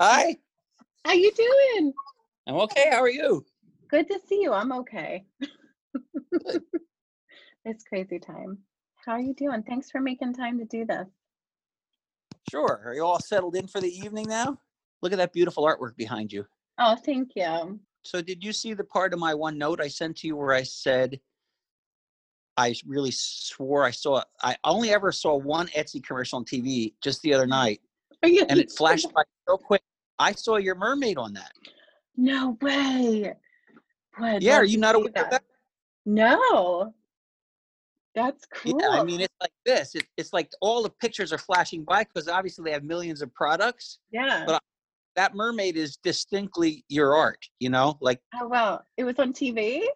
Hi. How you doing? I'm okay. How are you? Good to see you. I'm okay. it's crazy time. How are you doing? Thanks for making time to do this. Sure. Are you all settled in for the evening now? Look at that beautiful artwork behind you. Oh, thank you. So, did you see the part of my one note I sent to you where I said I really swore I saw I only ever saw one Etsy commercial on TV just the other night, and it flashed by so quick. I saw your mermaid on that. No way. What? Yeah, are you not aware that. of that? No. That's cool. Yeah, I mean it's like this. It, it's like all the pictures are flashing by because obviously they have millions of products. yeah. but- That mermaid is distinctly your art. You know, like oh wow. It was on TV? it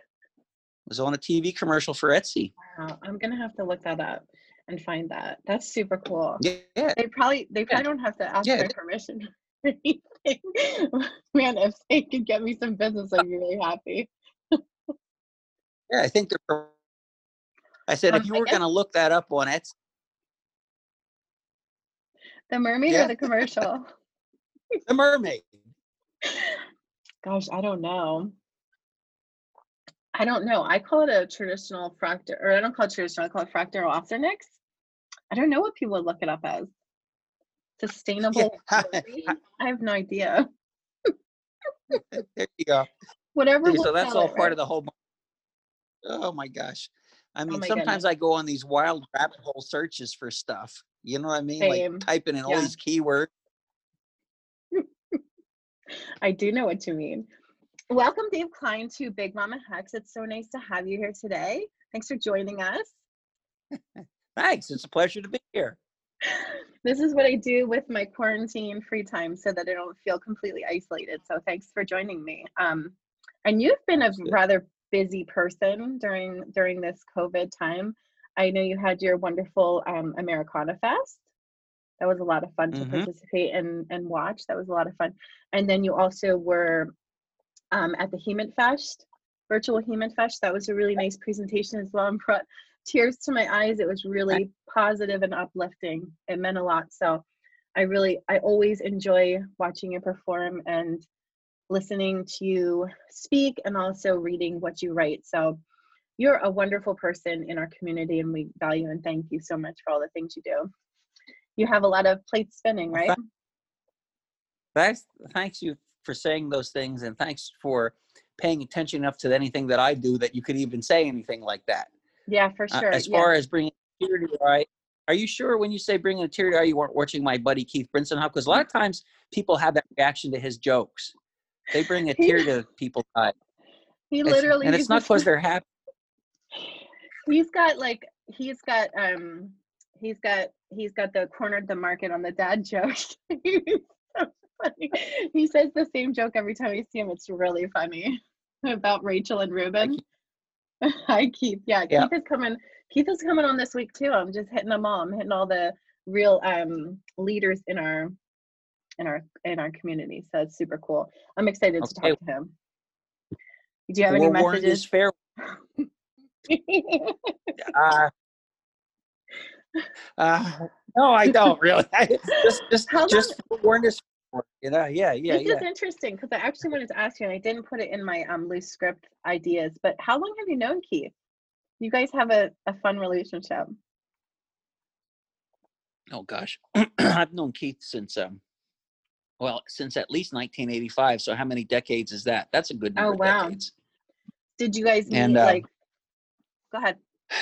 was on a TV commercial for Etsy. Wow. I'm gonna have to look that up and find that. That's super cool. Yeah, yeah. They probably they probably don't have to ask Yeah, my permission or anything. Man, if they could get me some business, I'd be really happy. Yeah, I think they're. I said Um, if you I were guess- going to look that up on Etsy, The mermaid Yeah. or the commercial? the mermaid. Gosh, I don't know. I don't know. I call it a traditional fractal, or I don't call it traditional. I call it fractal optimics. I don't know what people would look it up as. Sustainable. jewelry? I have no idea. there you go. Whatever. So that's all part right? of the whole. Oh my gosh. I oh mean, Oh sometimes goodness. I go on these wild rabbit hole searches for stuff. You know what I mean? Same. Like typing in all these keywords. I do know what you mean. Welcome, Dave Klein, to Big Mama Hex. It's so nice to have you here today. Thanks for joining us. Thanks. It's a pleasure to be here. This is what I do with my quarantine free time so that I don't feel completely isolated. So thanks for joining me. Um, and you've been a rather busy person during during this COVID time. I know you had your wonderful um, Americana Fest. That was a lot of fun to Mhm. participate and and watch. That was a lot of fun. And then you also were um, at the Heman Fest, virtual Heman Fest. That was a really nice presentation as well and brought tears to my eyes. It was really positive and uplifting. It meant a lot. So I really, I always enjoy watching you perform and listening to you speak and also reading what you write. So you're a wonderful person in our community and we value and thank you so much for all the things you do. You have a lot of plates spinning, right? Thanks. thank you for saying those things, and thanks for paying attention enough to anything that I do that you could even say anything like that. Yeah, for Uh, sure. as yeah. far as bringing tear to your eye, are you sure when you say bringing a tear to your eye, you weren't watching my buddy Keith Brinson? Because a lot of times people have that reaction to his jokes. They bring a tear to people's eye. he It's- literally and it's not because they're happy. he's got like he's got um he's got he's got the cornered the market on the dad joke. Funny. He says the same joke every time we see him. It's really funny about Rachel and Ruben. Hi Keith. Yeah, Yeah. Keith is coming. Keith is coming on this week too. I'm just hitting them all. I'm hitting all the real um leaders in our in our in our community. So it's super cool. I'm excited to talk to him. Do you have any Forewarned is messages? fair. Uh, uh, no, I don't really. just, just, How just forewarned is fair. You know, yeah, yeah, this yeah. is interesting because I actually wanted to ask you, and I didn't put it in my um, loose script ideas. But how long have you known Keith? You guys have a, a fun relationship. Oh gosh, I've known Keith since um, well, since at least 1985. So how many decades is that? That's a good number Oh, of wow. decades. Did you guys meet And, uh, like? Go ahead.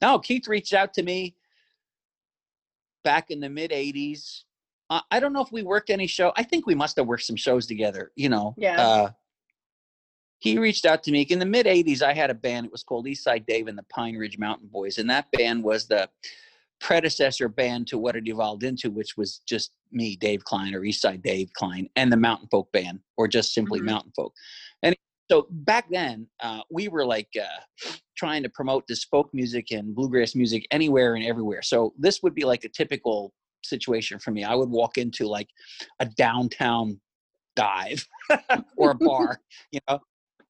No, Keith reached out to me back in the mid 80s. Uh, I don't know if we worked any show. I think we must have worked some shows together, you know. Yeah. Uh, he reached out to me in the mid 80s. I had a band. It was called Eastside Dave and the Pine Ridge Mountain Boys. And that band was the predecessor band to what it evolved into, which was just me, Dave Klein, or Eastside Dave Klein, and the Mountain Folk Band, or just simply Mhm. Mountain Folk. And so back then, uh, we were like uh, trying to promote this folk music and bluegrass music anywhere and everywhere. So this would be like a typical situation for me. I would walk into like a downtown dive or a bar, you know,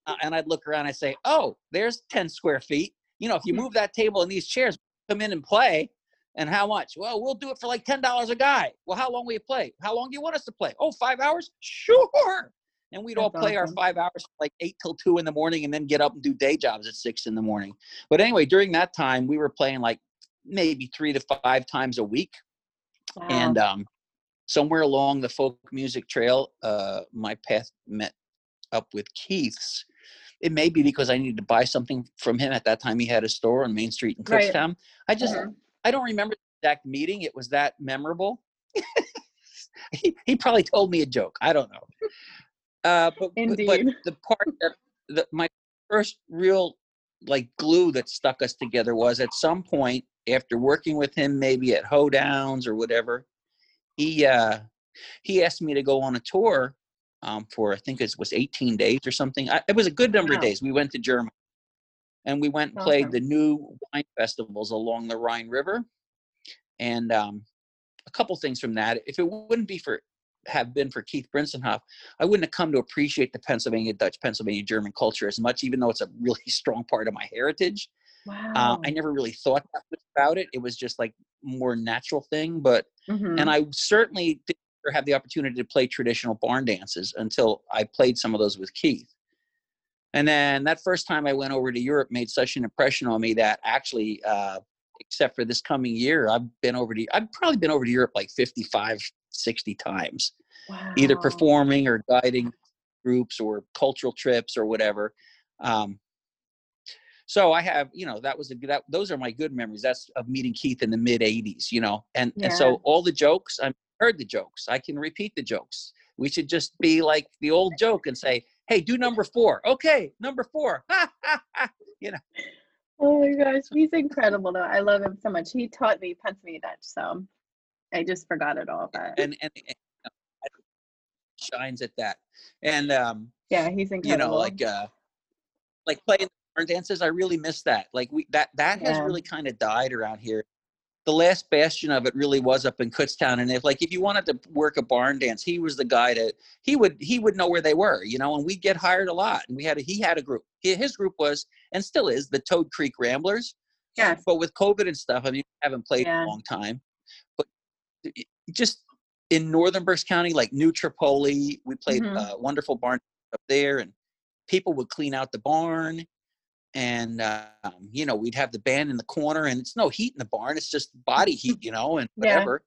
uh, and I'd look around and say, "Oh, there's 10 square feet. You know, if you move that table and these chairs, come in and play." And how much? Well, we'll do it for like ten dollars a guy. Well, how long will you play? How long do you want us to play? Oh, five hours? Sure. And we'd all play our five hours like eight till two in the morning and then get up and do day jobs at six in the morning. But anyway, during that time, we were playing like maybe three to five times a week. Wow. And um, somewhere along the folk music trail, uh, my path met up with Keith's. It may be because I needed to buy something from him at that time. He had a store on Main Street in Right. Kutztown. I just, Mhm. I don't remember the exact meeting. It was that memorable. he, he probably told me a joke. I don't know. Uh, but, but- but the part that the, my first real like glue that stuck us together was at some point after working with him, maybe at Hoedowns or whatever, he uh, he asked me to go on a tour um, for I think it was 18 days or something. I, it was a good number of days. We went to Germany and we went and played Awesome. the new wine festivals along the Rhine River, and um, a couple things from that. If it wouldn't be for have been for Keith Brintzenhoff, I wouldn't have come to appreciate the Pennsylvania Dutch, Pennsylvania German culture as much, even though it's a really strong part of my heritage. Wow. Uh, I never really thought that much about it. It was just like more natural thing, but Mhm. and I certainly didn't ever have the opportunity to play traditional barn dances until I played some of those with Keith. And then that first time I went over to Europe made such an impression on me that actually, uh, except for this coming year, I've been over to I've probably been over to Europe like 55, 60 times, either performing or guiding groups or cultural trips or whatever. Um, so I have, you know, that was a that those are my good memories. That's of meeting Keith in the mid '80s, you know, and and so all the jokes I heard the jokes. I can repeat the jokes. We should just be like the old joke and say, "Hey, do number four. Okay, number four. you know. Oh my gosh, he's incredible though. I love him so much. He taught me Pennsylvania Dutch, so I just forgot it all. But and and, and shines at that. And um, yeah, he's incredible. you know, like uh, like playing dances. I really miss that. Like we that that has really kind of died around here. The last bastion of it really was up in Kutztown, and if like if you wanted to work a barn dance, he was the guy to he would he would know where they were, you know. And we'd get hired a lot, and we had a, he had a group. He- His group was and still is the Toad Creek Ramblers. yeah But with COVID and stuff, I mean, I haven't played in a long time. But just in northern Berks County, like New Tripoli, we played Mhm. uh, wonderful barn up there, and people would clean out the barn. And um, you know, we'd have the band in the corner, and it's no heat in the barn; it's just body heat, you know, and Yeah. whatever.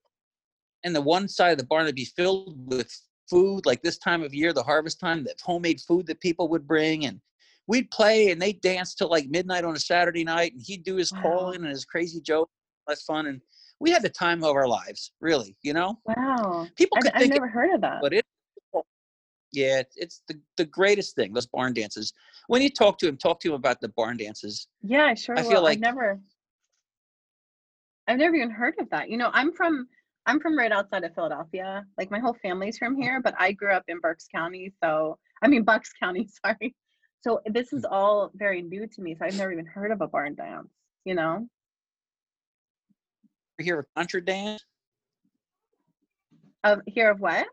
And the one side of the barn would be filled with food, like this time of year, the harvest time, the homemade food that people would bring, and we'd play and they'd dance till like midnight on a Saturday night, and he'd do his Wow. calling and his crazy joke. That's fun, and we had the time of our lives, really. You know, wow. people I've, could I've think, never heard of that. but it, yeah, it's, the the greatest thing. Those barn dances. When you talk to him, talk to him about the barn dances. Yeah, I sure I will. feel like- I've never I've never even heard of that. You know, I'm from I'm from right outside of Philadelphia. Like my whole family's from here, but I grew up in Berks County, so I mean Bucks County, sorry. So this is all very new to me. So I've never even heard of a barn dance, you know? You hear a contra dance? Of here of what?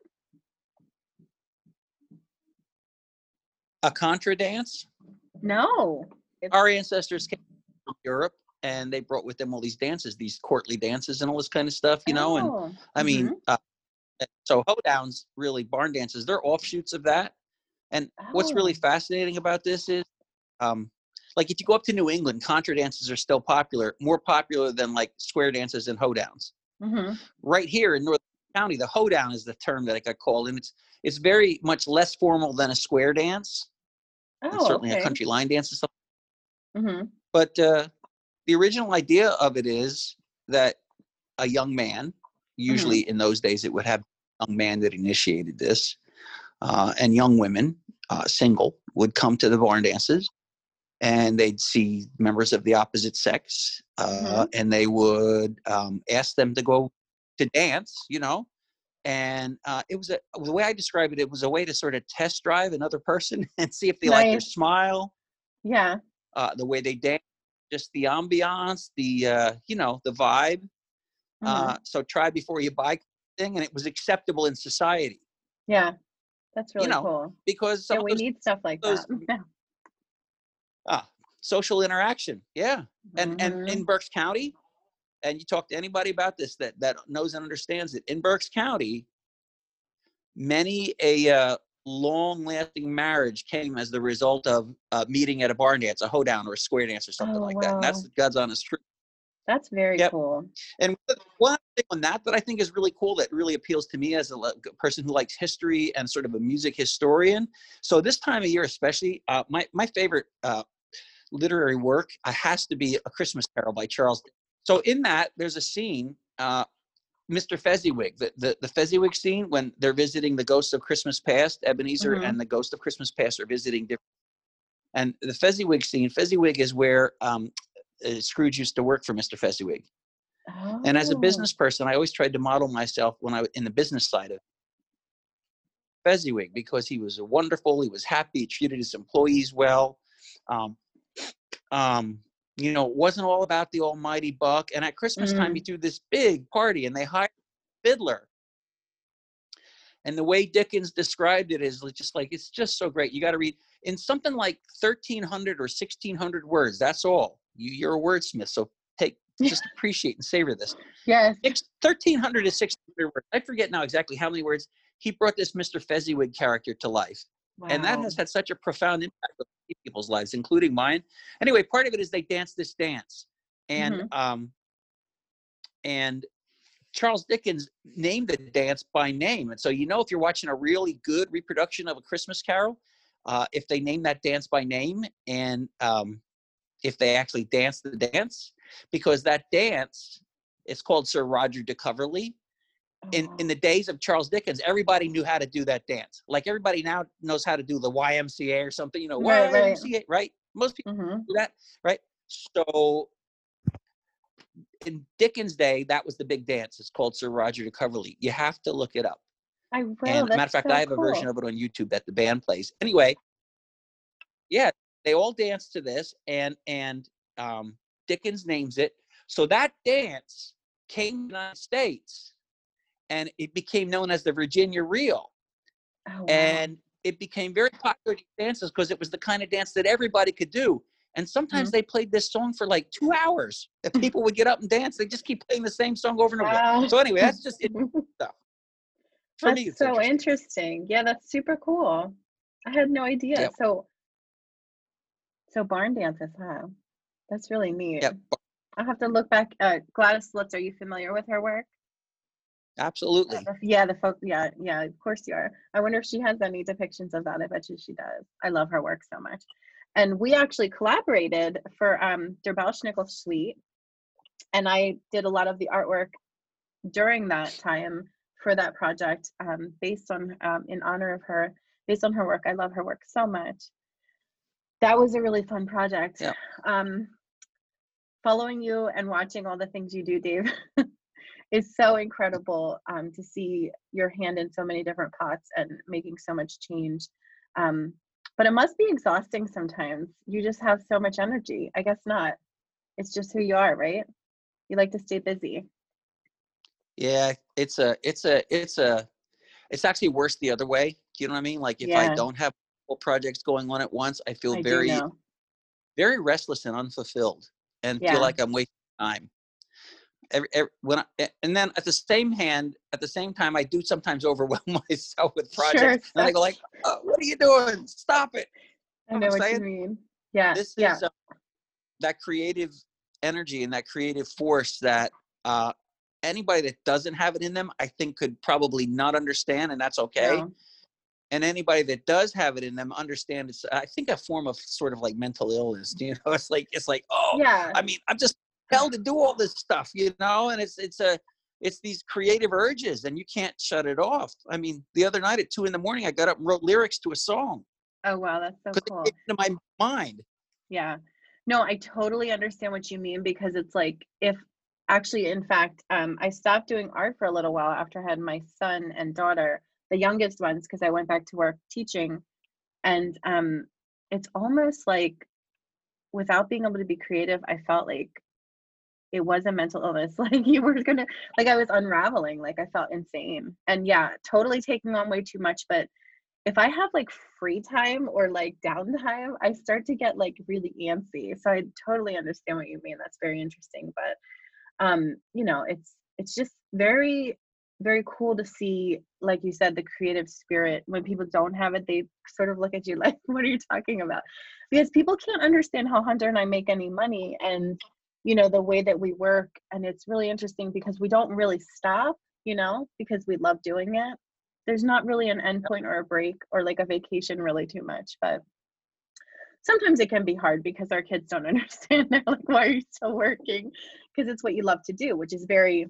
A contra dance? No. Our ancestors came from Europe, and they brought with them all these dances, these courtly dances, and all this kind of stuff. You know, and Oh, I mean, mhm. uh, so hoedowns, really barn dances, they're offshoots of that. And what's really Oh. fascinating about this is, um, like if you go up to New England, contra dances are still popular, more popular than like square dances and hoedowns. Mhm. Right here in North County, the hoedown is the term that it got called, and it's it's very much less formal than a square dance, Oh, certainly okay. a country line dance and stuff. Mhm. But uh, the original idea of it is that a young man, usually in those days, it would have a young man that initiated this, uh, and young women, uh, single, would come to the barn dances, and they'd see members of the opposite sex, uh, and they would um, ask them to go to dance, you know. And uh, it was a the way I describe it. It was a way to sort of test drive another person and see if they like their smile, Yeah. uh, the way they dance, just the ambiance, the uh, you know the vibe. mhm. Uh, so try before you buy thing, and it was acceptable in society yeah. That's really know, cool. because Yeah, we those, need stuff like those- that. Ah, social interaction. Yeah, and and Mhm. in Berks County, and you talk to anybody about this that that knows and understands it in Berks County, many a uh, long-lasting marriage came as the result of uh, meeting at a barn dance, a hoedown, or a square dance, or something Oh, like that. And that's wow. God's honest truth. That's very Yep. cool. And one thing on that that I think is really cool that really appeals to me as a person who likes history and sort of a music historian. So this time of year, especially, uh, my my favorite uh, literary work uh, has to be A Christmas Carol by Charles. So in that, there's a scene. Uh, Mr. Fezziwig, the, the, the Fezziwig scene when they're visiting the ghosts of Christmas past, Ebenezer Mhm. and the ghost of Christmas past are visiting different. And the Fezziwig scene, Fezziwig is where um, uh, Scrooge used to work for Mr. Fezziwig. And as a Oh. business person, I always tried to model myself when I was in the business side of Fezziwig because he was wonderful. He was happy. He treated his employees well. Um, um, you know, it wasn't all about the almighty buck. And at Christmas time, he mm. threw this big party, and they hired a fiddler. And the way Dickens described it is just like it's just so great. You got to read in something like 1,300 or 1,600 words. That's all. You, you're a wordsmith, so take just appreciate and savor this. Yes. 1300 to 1600 words. I forget now exactly how many words he brought this Mr. Fezziwig character to life. And that has had such a profound impact people's lives, including mine. Anyway, part of it is they dance this dance. And Mhm. um and Charles Dickens named the dance by name. And so you know if you're watching a really good reproduction of a Christmas carol, uh, if they name that dance by name and um if they actually dance the dance, because that dance it's called Sir Roger de Coverley. In in Oh. the days of Charles Dickens, everybody knew how to do that dance. Like everybody now knows how to do the YMCA or something, you know, Right. YMCA, right? Most people Mhm. do that, right? So in Dickens' day, that was the big dance. It's called Sir Roger de Coverley. You have to look it up. I will. and matter of fact, so I have a version of it on YouTube that the band plays. Anyway, yeah, they all dance to this, and and um, Dickens names it. So that dance came to the United States, and it became known as the Virginia Reel, Oh, wow. and it became very popular dances because it was the kind of dance that everybody could do. And sometimes Mhm. they played this song for like two hours. If people would get up and dance, they just keep playing the same song over and over. Wow. So anyway, that's just stuff. For that's me, so interesting. interesting. Yeah, that's super cool. I had no idea. Yep. So, so barn dances, huh? That's really neat. Yep. I'll have to look back. Uh, Gladys Lutz, are you familiar with her work? Absolutely. Uh, yeah, the folk. Yeah, yeah. Of course you are. I wonder if she has any depictions of that. I bet you she does. I love her work so much. And we actually collaborated for um, Der Bauschnickel Suite, and I did a lot of the artwork during that time for that project, um, based on um, in honor of her, based on her work. I love her work so much. That was a really fun project. Yeah. Um, following you and watching all the things you do, Dave. is so incredible um, to see your hand in so many different pots and making so much change. Um, but it must be exhausting sometimes. You just have so much energy. I guess not. It's just who you are, right? You like to stay busy. Yeah, it's a, it's a, it's a, it's actually worse the other way. Do you know what I mean? Like if I don't have projects going on at once, I feel I very, very restless and unfulfilled, and Yeah. feel like I'm wasting time. Every, every, when I, and then at the same hand, at the same time, I do sometimes overwhelm myself with projects, Sure, and I go like, oh, "What are you doing? Stop it!" I know what you mean. Yeah. This yeah. is uh, that creative energy and that creative force that uh, anybody that doesn't have it in them, I think, could probably not understand, and that's okay. no. and anybody that does have it in them understand it's i think a form of sort of like mental illness you know it's like it's like oh Yeah. i mean i'm just held to do all this stuff you know? And it's it's a it's these creative urges and you can't shut it off. I mean the other night at two in the morning i got up and wrote lyrics to a song. Oh wow, that's so cool. it into my mind. Yeah. No, I totally understand what you mean because it's like if actually in fact um I stopped doing art for a little while after I had my son and daughter, the youngest ones because I went back to work teaching. And um it's almost like without being able to be creative, I felt like it was a mental illness like you were to like I was unraveling, like I felt insane. And yeah, totally taking on way too much but if I have like free time or like downtime, I start to get like really antsy. So I totally understand what you mean. That's very interesting. But um you know it's it's just very very cool to see like you said the creative spirit when people don't have it they sort of look at you like what are you talking about because people can't understand how hunter and i make any money and you know the way that we work and it's really interesting because we don't really stop you know because we love doing it. There's not really an endpoint or a break or like a vacation really too much but sometimes it can be hard because our kids don't understand. They're like why are you still working? Because it's what you love to do which is very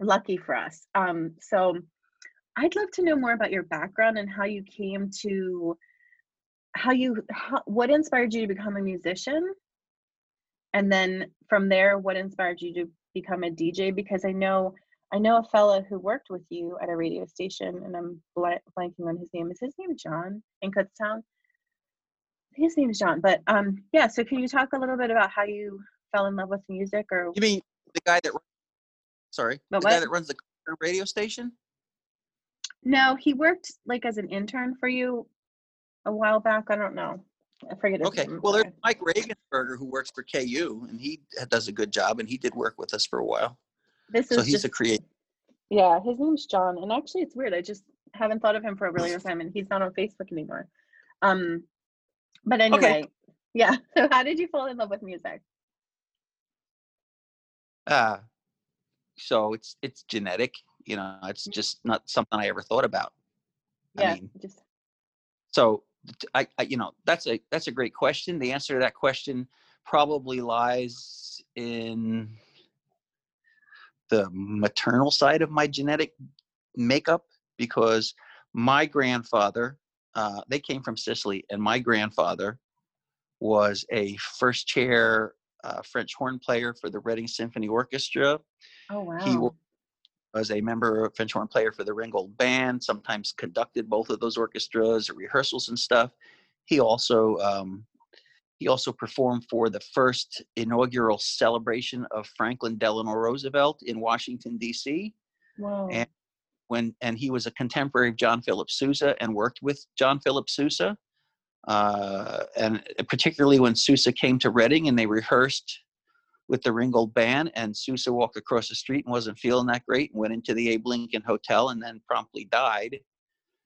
lucky for us. Um so i'd love to know more about your background and how you came to how you how, what inspired you to become a musician and then from there what inspired you to become a dj because i know i know a fella who worked with you at a radio station and i'm blanking on his name. Is his name john in kutztown? His name is john but um yeah so can you talk a little bit about how you fell in love with music or you mean the guy that sorry The the guy that runs the radio station? No he worked like as an intern for you a while back i don't know i forget his okay name, well there's mike regensberger who works for ku and he does a good job and he did work with us for a while this so is he's just a creative Yeah, his name's John, and actually, it's weird. I just haven't thought of him for a really long time, and he's not on Facebook anymore. Um, but anyway, yeah. So, how did you fall in love with music? uh so it's it's genetic you know it's just not something i ever thought about Yeah, i mean just so I, I you know that's a that's a great question the answer to that question probably lies in the maternal side of my genetic makeup because my grandfather uh, they came from sicily and my grandfather was a first chair uh, french horn player for the reading symphony orchestra oh wow. he was a member of French horn player for the Ringgold Band, sometimes conducted both of those orchestras or rehearsals and stuff. He also um, he also performed for the first inaugural celebration of Franklin Delano Roosevelt in Washington D.C. Whoa. and- when and he was a contemporary of John Philip Sousa and worked with John Philip Sousa. Uh, and particularly when Sousa came to Reading and they rehearsed with the Ringgold Band, and Sousa walked across the street and wasn't feeling that great and went into the Abe Lincoln Hotel and then promptly died.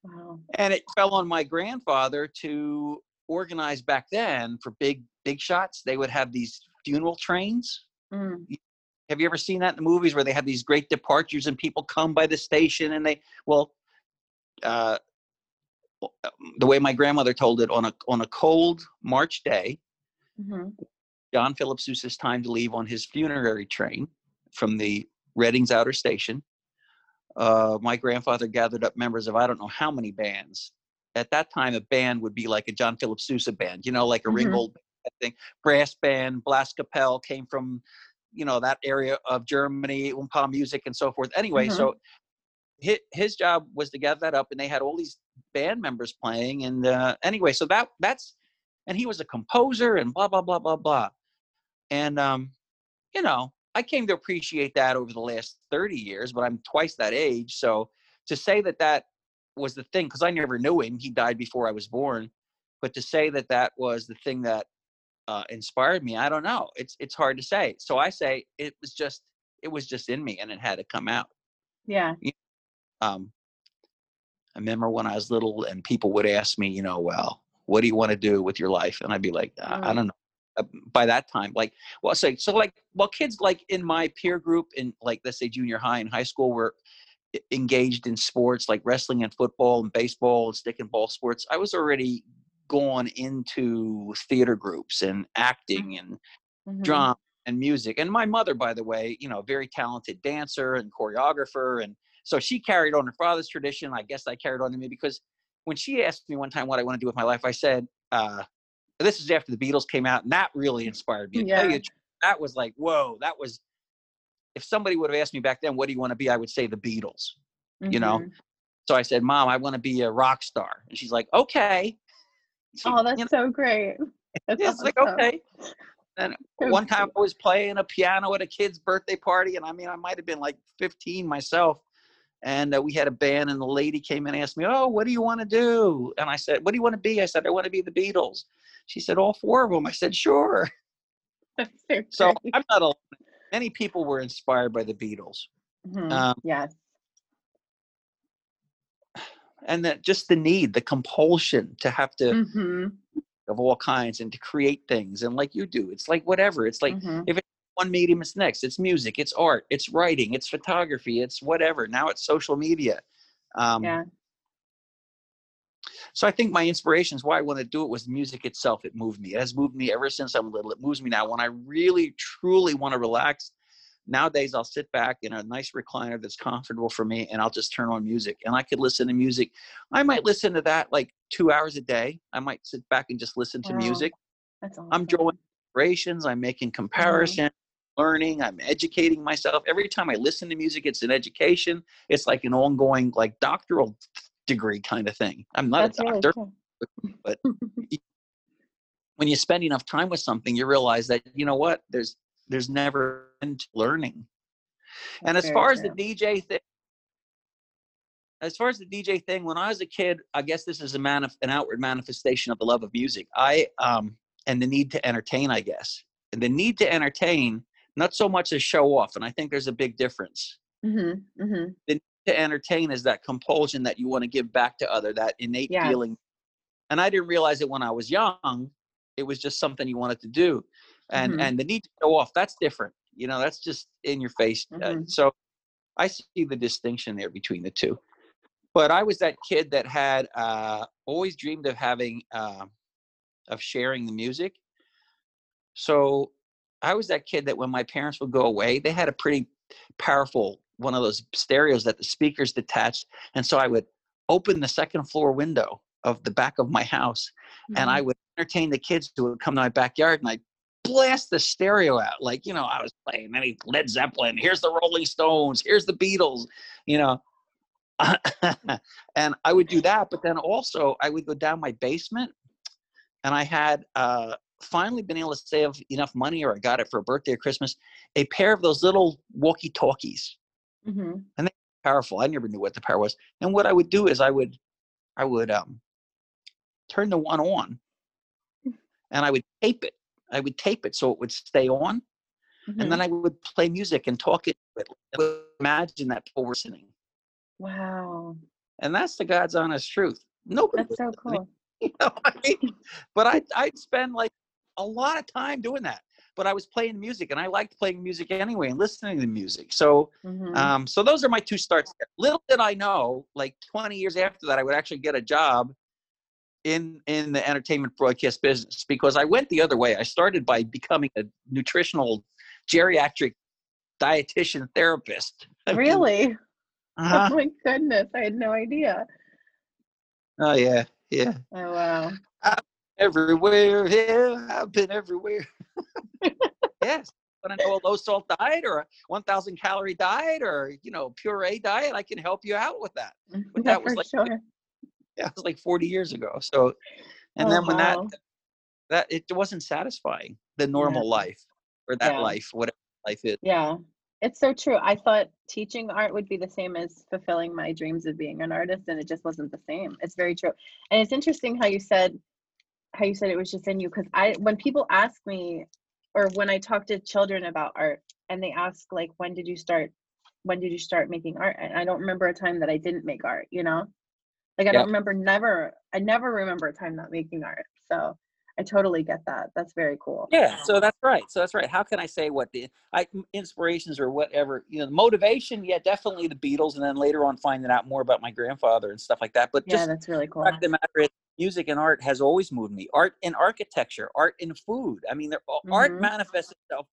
wow. And it fell on my grandfather to organize back then for big big shots. They would have these funeral trains. Mm. Have you ever seen that in the movies where they have these great departures and people come by the station and they well uh, the way my grandmother told it on a on a cold March day, hmm John Philip Sousa's time to leave on his funerary train from the Reading's outer station. Uh, my grandfather gathered up members of I don't know how many bands. At that time, a band would be like a John Philip Sousa band, you know, like a Mhm. Ringgold thing. Brass band, blast Blaskapelle came from, you know, that area of Germany, Umpa music and so forth. Anyway, Mhm. so his, his job was to gather that up, and they had all these band members playing. And uh, anyway, so that that's, and he was a composer and blah blah blah blah blah. And um, you know, I came to appreciate that over the last 30 years, but I'm twice that age. So to say that that was the thing, because I never knew him, he died before I was born. But to say that that was the thing that uh, inspired me, I don't know. It's it's hard to say. So I say it was just it was just in me, and it had to come out. Yeah. Um, I remember when I was little, and people would ask me, you know, well, what do you want to do with your life? And I'd be like, I, I Mm. don't know. Uh, By that time, like, well, say so, like, well, kids like in my peer group in like let's say junior high and high school were engaged in sports like wrestling and football and baseball and stick and ball sports. I was already gone into theater groups and acting and Mhm. drama and music. And my mother, by the way, you know, very talented dancer and choreographer. And so she carried on her father's tradition. I guess I carried on to me because when she asked me one time what I want to do with my life, I said, uh, this is after the Beatles came out, and that really inspired me. Tell you Yeah. that was like, whoa, that was. If somebody would have asked me back then, what do you want to be? I would say the Beatles. you know, Mhm. So I said, Mom, I want to be a rock star. And she's like, okay. She- Oh, that's you know, so great. That's it's like, okay. And one time. I was playing a piano at a kid's birthday party, and I mean, I might have been like 15 myself. And uh, we had a band, and the lady came in and asked me, "Oh, what do you want to do?" And I said, "What do you want to be?" I said, "I want to be the Beatles." She said, "All four of them." I said, "Sure." So. I'm not alone. many people were inspired by the Beatles. Mhm. Um, yes. and that just the need, the compulsion to have to hmm of all kinds and to create things and like you do, it's like whatever. It's like hmm one medium, it's next. It's music, it's art, it's writing, it's photography, it's whatever. Now it's social media. Um, yeah. So I think my inspirations, why I want to do it, was music itself. It moved me. It has moved me ever since I'm little. It moves me now. When I really, truly want to relax, nowadays I'll sit back in a nice recliner that's comfortable for me, and I'll just turn on music. And I could listen to music. I might listen to that like two hours a day. I might sit back and just listen to Wow. music. That's awesome. I'm drawing inspirations. I'm making mm-hmm. comparison, learning. I'm educating myself. Every time I listen to music, it's an education. It's like an ongoing, like doctoral degree kind of thing. I'm not That's a really doctor. cool. but when you spend enough time with something, you realize that you know what there's there's never end to learning. and as far as the. DJ thing, as far as the DJ thing, when I was a kid, I guess this is a manif- an outward manifestation of the love of music. I um and the need to entertain, I guess, and the need to entertain, not so much as show off, and I think there's a big difference Mhm, mhm. To entertain is that compulsion that you want to give back to other that innate Yes. feeling and i didn't realize it when i was young it was just something you wanted to do and Mhm. and the need to show off that's different you know that's just in your face uh, Mhm. so i see the distinction there between the two but i was that kid that had uh always dreamed of having uh, of sharing the music so i was that kid that when my parents would go away they had a pretty powerful one of those stereos that the speakers detached and so i would open the second floor window of the back of my house and i Mhm. would entertain the kids who would come to my backyard and i'd blast the stereo out like you know i was playing any led zeppelin here's the rolling stones here's the beatles you know and i would do that but then also i would go down my basement and i had uh finally been able to save enough money or i got it for a birthday or christmas a pair of those little walkie talkies Mhm. powerful. I never knew what the power was. And what I would do is I would I would um turn the one on and I would tape it. I would tape it so it would stay on. Mhm. And then I would play music and talk it. I imagine that people were listening. wow. And that's the God's honest truth. Nobody That's so listening, cool. You know I mean? But I I'd spend like a lot of time doing that. But I was playing music and I liked playing music anyway and listening to music. So Mhm. Um, so those are my two starts. Little did I know, like 20 years after that, I would actually get a job in in the entertainment broadcast business because I went the other way. I started by becoming a nutritional geriatric dietitian therapist. Really? uh-huh. Oh my goodness. I had no idea. Oh yeah, yeah. Oh wow. Everywhere, yeah. I've been everywhere. yes. Want to know a low salt diet or a 1,000 calorie diet or you know puree diet? I can help you out with that. Mm, but that was like sure. yeah, it was like 40 years ago. So, and Oh, then when wow. that that it wasn't satisfying the normal life or that Yeah. life, whatever life is. Yeah, it's so true. I thought teaching art would be the same as fulfilling my dreams of being an artist, and it just wasn't the same. It's very true. And it's interesting how you said how you said it was just in you because I when people ask me or when I talk to children about art and they ask like when did you start when did you start making art? And I don't remember a time that I didn't make art, you know? Like I Yeah. don't remember never I never remember a time not making art. So I totally get that. That's very cool. Yeah, so that's right. So that's right. How can I say what the I, inspirations or whatever, you know, the motivation? Yeah, definitely the Beatles, and then later on finding out more about my grandfather and stuff like that. But Yeah, that's really cool. the the matter is, music and art has always moved me. Art in architecture, art in food. I mean, all art manifests itself.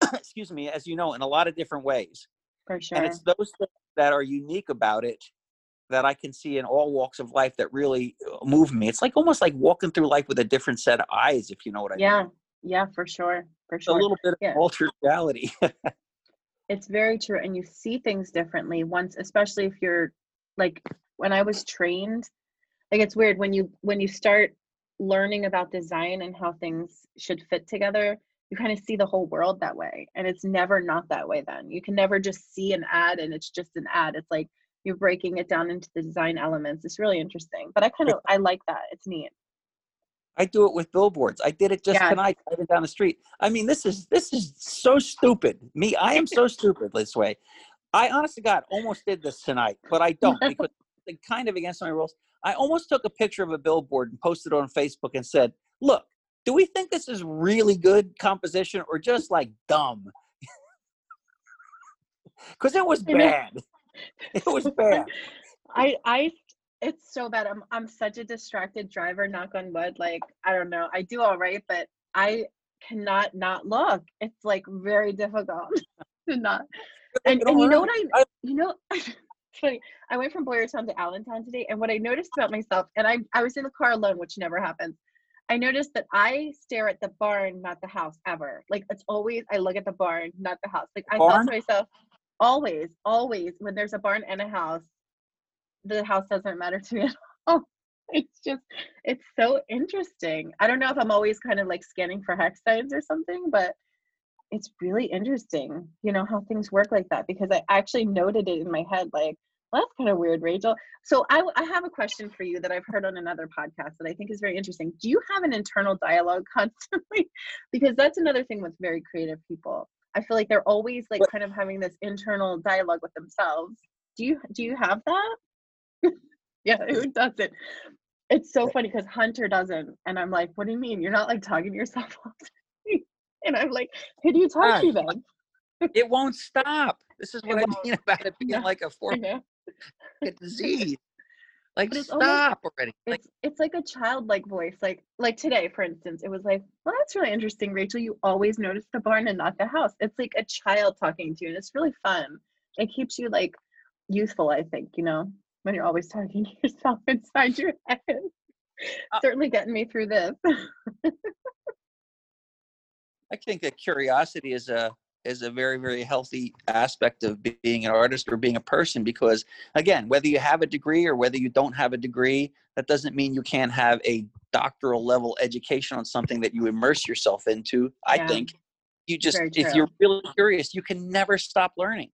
excuse me, as you know, in a lot of different ways. For sure. and it's those things that are unique about it that I can see in all walks of life that really uh, move me. It's like almost like walking through life with a different set of eyes, if you know what I yeah, mean. yeah, yeah, for sure. For It's a little bit of Yeah. altered reality. It's very true. And you see things differently once, especially if you're like when I was trained, like it's weird when you when you start learning about design and how things should fit together, you kind of see the whole world that way. And it's never not that way then. You can never just see an ad and it's just an ad. It's like you're breaking it down into the design elements. It's really interesting. But I kind of I like that. It's neat. I do it with billboards. I did it just Yes. tonight, driving down the street. I mean, this is this is so stupid. Me, I am so stupid this way. I honestly God almost did this tonight, but I don't because it's kind of against my rules. I almost took a picture of a billboard and posted it on Facebook and said, "Look, do we think this is really good composition or just like dumb?" Because it was bad. It was bad. I I it's so bad. I'm I'm such a distracted driver, knock on wood. Like, I don't know. I do all right, but I cannot not look. It's like very difficult to not. And, and you know what I you know funny. I went from Boyertown to Allentown today, and what I noticed about myself, and I I was in the car alone, which never happens. I noticed that I stare at the barn, not the house, ever. Like it's always I look at the barn, not the house. Like I thought Barn? to myself, always, always, when there's a barn and a house, the house doesn't matter to me at all. It's just, it's so interesting. I don't know if I'm always kind of like scanning for hex signs or something, but it's really interesting, you know, how things work like that because I actually noted it in my head, like, well, that's kind of weird, Rachel. So I, I have a question for you that I've heard on another podcast that I think is very interesting. Do you have an internal dialogue constantly? because that's another thing with very creative people. I feel like they're always like kind of having this internal dialogue with themselves. Do you do you have that? yeah, who doesn't? It's so funny because Hunter doesn't, and I'm like, what do you mean? You're not like talking to yourself all the time. And I'm like, who do you talk to then? It won't stop. This is what I mean about it being No, like a four know. disease. Like, it's almost- stop already. Like, It's it's like a childlike voice. Like like today, for instance, it was like, well, that's really interesting, Rachel. You always notice the barn and not the house. It's like a child talking to you, and it's really fun. It keeps you like youthful, I think, you know, when you're always talking to yourself inside your head. Uh, Certainly getting me through this. I think that curiosity is a is a very very healthy aspect of being an artist or being a person because again, whether you have a degree or whether you don't have a degree, that doesn't mean you can't have a doctoral level education on something that you immerse yourself into. I Yeah. think you just if you're really curious, you can never stop learning.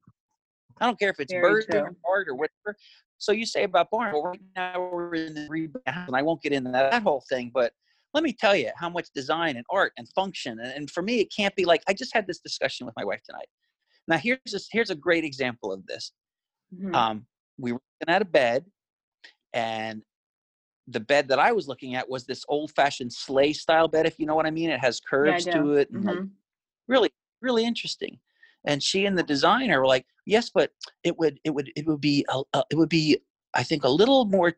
I don't care if it's Very birds or art or whatever. So you say about barn. Well, right now we're in the rebound, and I won't get into that whole thing. But let me tell you how much design and art and function, and, and for me, it can't be like I just had this discussion with my wife tonight. Now here's this, here's a great example of this. Mhm. Um, we were looking at a bed, and the bed that I was looking at was this old-fashioned sleigh style bed, if you know what I mean. It has curves do. to it, and like really really interesting and she and the designer were like yes but it would it would it would be a, a- it would be i think a little more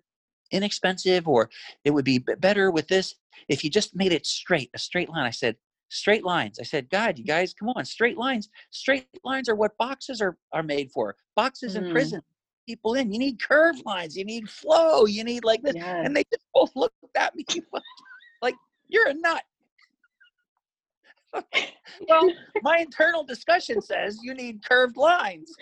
inexpensive or it would be better with this. If you just made it straight a straight line i said straight lines. I said god you guys come on straight lines. Straight lines are what boxes are are made for. Boxes in Mhm. prison people in. You need curved lines. You need flow. You need like this. Yes. and they just both looked at me like you're a nut. Well, my internal discussion says you need curved lines.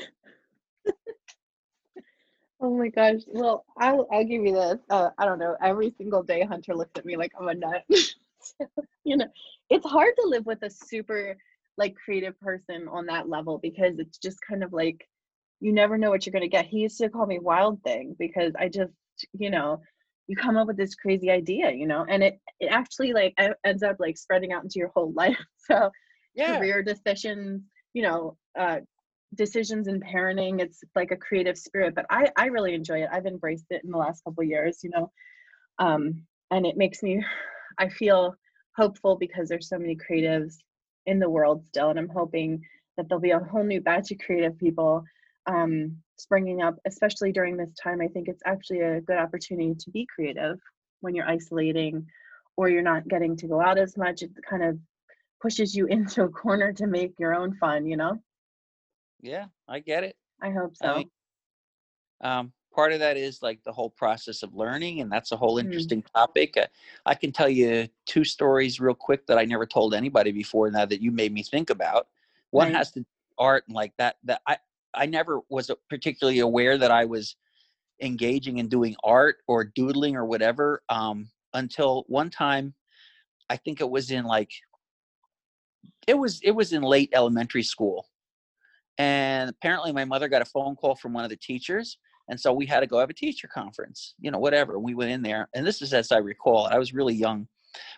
Oh my gosh. Well, I'll I'll give you this. Uh, I don't know. Every single day, Hunter looks at me like I'm a nut. So, you know, it's hard to live with a super like creative person on that level because it's just kind of like you never know what you're gonna get. He used to call me Wild Thing because I just, you know, you come up with this crazy idea, you know, and it it actually like ends up like spreading out into your whole life. So Yeah. career decisions, you know, uh, decisions in parenting. It's like a creative spirit, but I, I really enjoy it. I've embraced it in the last couple years, you know, um, and it makes me, I feel hopeful because there's so many creatives in the world still, and I'm hoping that there'll be a whole new batch of creative people um, springing up, especially during this time. I think it's actually a good opportunity to be creative when you're isolating or you're not getting to go out as much. It kind of pushes you into a corner to make your own fun, you know? Yeah, I get it. I hope I so. mean, Um, part of that is like the whole process of learning, and that's a whole Mm. interesting topic. Uh, I can tell you two stories real quick that I never told anybody before. Now that you made me think about, one Right. has to art and like that. That I I never was particularly aware that I was engaging in doing art or doodling or whatever um, until one time. I think it was in like it was it was in late elementary school and apparently my mother got a phone call from one of the teachers and so we had to go have a teacher conference you know whatever we went in there and this is as i recall i was really young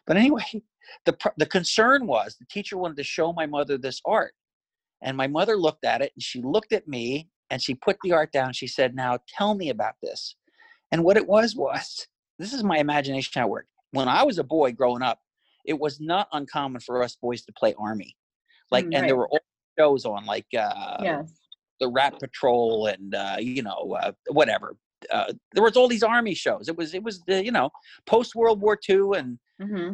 But anyway, the the concern was the teacher wanted to show my mother this art, and my mother looked at it and she looked at me and she put the art down. She said, "Now tell me about this." And what it was was this is my imagination how work. When I was a boy growing up, it was not uncommon for us boys to play army, like, Mm, and right. there were all shows on, like uh, yes. the Rat Patrol and uh, you know uh, whatever. Uh, there was all these army shows. It was it was the you know post World War II and hmm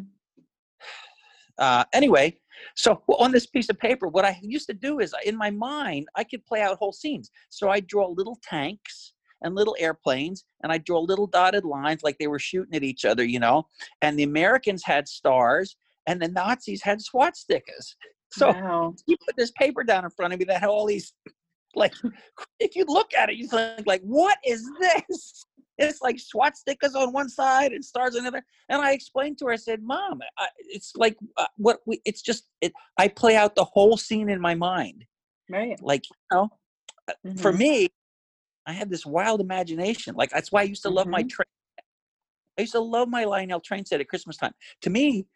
uh, anyway. So on this piece of paper, what I used to do is in my mind I could play out whole scenes. So I draw little tanks and little airplanes, and I draw little dotted lines like they were shooting at each other, you know. And the Americans had stars, and the Nazis had swastikas. So wow. you put this paper down in front of me that had all these like if you look at it you think like what is this it's like swastikas on one side and stars on the other and i explained to her i said mom I, it's like uh, what we it's just it i play out the whole scene in my mind Right. like you know for Mhm. me i had this wild imagination like that's why i used to love my Mhm. train i used to love my lionel train set at christmas time to me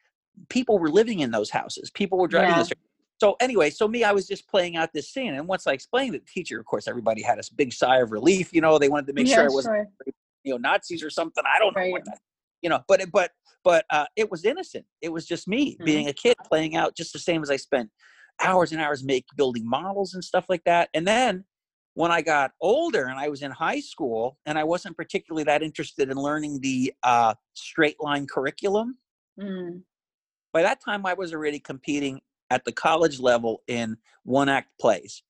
people were living in those houses people were driving Yeah. those so anyway, so me, I was just playing out this scene, and once I explained it to the teacher, of course, everybody had a big sigh of relief. You know, they wanted to make yeah, sure it wasn't sure. you know Nazis or something. I don't know what that, you know, but it, but but uh, it was innocent. It was just me Mhm. being a kid playing out just the same as I spent hours and hours make building models and stuff like that. And then when I got older and I was in high school and I wasn't particularly that interested in learning the uh, straight line curriculum, Mm. by that time I was already competing at the college level in one act plays.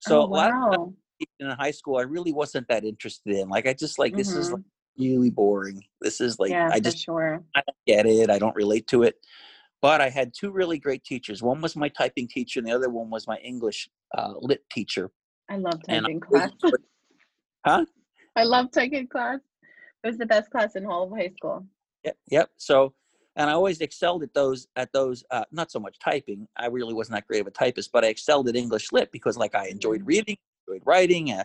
So oh, a lot of in high school I really wasn't that interested in. Like I just like this is Mhm. like really boring. This is like yeah, I just sure. I don't get it. I don't relate to it. But I had two really great teachers. One was my typing teacher, and the other one was my English uh, lit teacher. I love And I typing class. Huh? I love typing class. It was the best class in all of high school. Yep. Yep. So, and I always excelled at those. At those, uh, not so much typing. I really wasn't that great of a typist, but I excelled at English lit because, like, I enjoyed Mhm. reading, enjoyed writing, uh,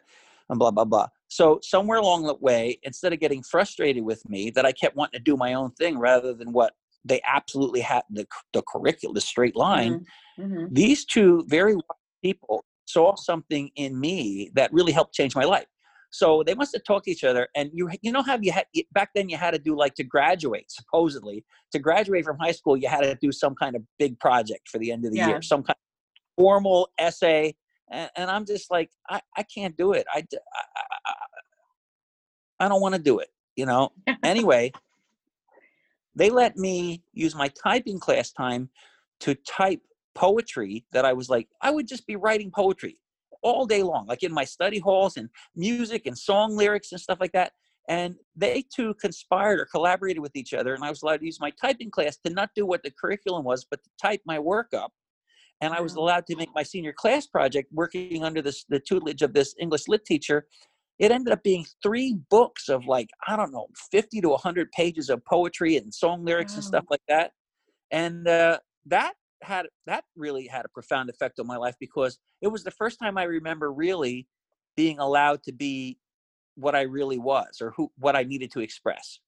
and blah blah blah. So somewhere along the way, instead of getting frustrated with me that I kept wanting to do my own thing rather than what they absolutely had the the curriculum, the straight line. hmm these two very wise people saw something in me that really helped change my life. So they must have talked to each other, and you you know how you had back then you had to do like to graduate supposedly to graduate from high school you had to do some kind of big project for the end of the Yeah. year, some kind of formal essay, and, and I'm just like I, I can't do it. I I I don't want to do it. You know. anyway, they let me use my typing class time to type poetry that I was like, I would just be writing poetry all day long, like in my study halls and music and song lyrics and stuff like that. And they too conspired or collaborated with each other. And I was allowed to use my typing class to not do what the curriculum was, but to type my work up. And I was allowed to make my senior class project working under this the tutelage of this English lit teacher. It ended up being three books of like, I don't know, 50 to 100 pages of poetry and song lyrics and stuff like that. And uh, that had that really had a profound effect on my life because it was the first time I remember really being allowed to be what I really was or who what I needed to express,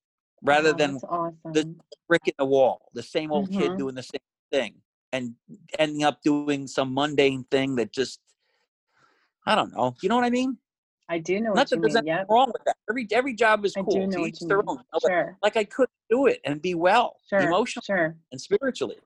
rather Wow, than awesome. the brick in the wall, the same old kid Mhm. doing the same thing and ending up doing some mundane thing that just I don't know. You know what I mean? I do know Not that there's mean. anything Yep. wrong with that. Every every job is cool. to each their mean. own. you know, but, Sure. Like I couldn't do it and be well Sure. emotionally Sure. and spiritually.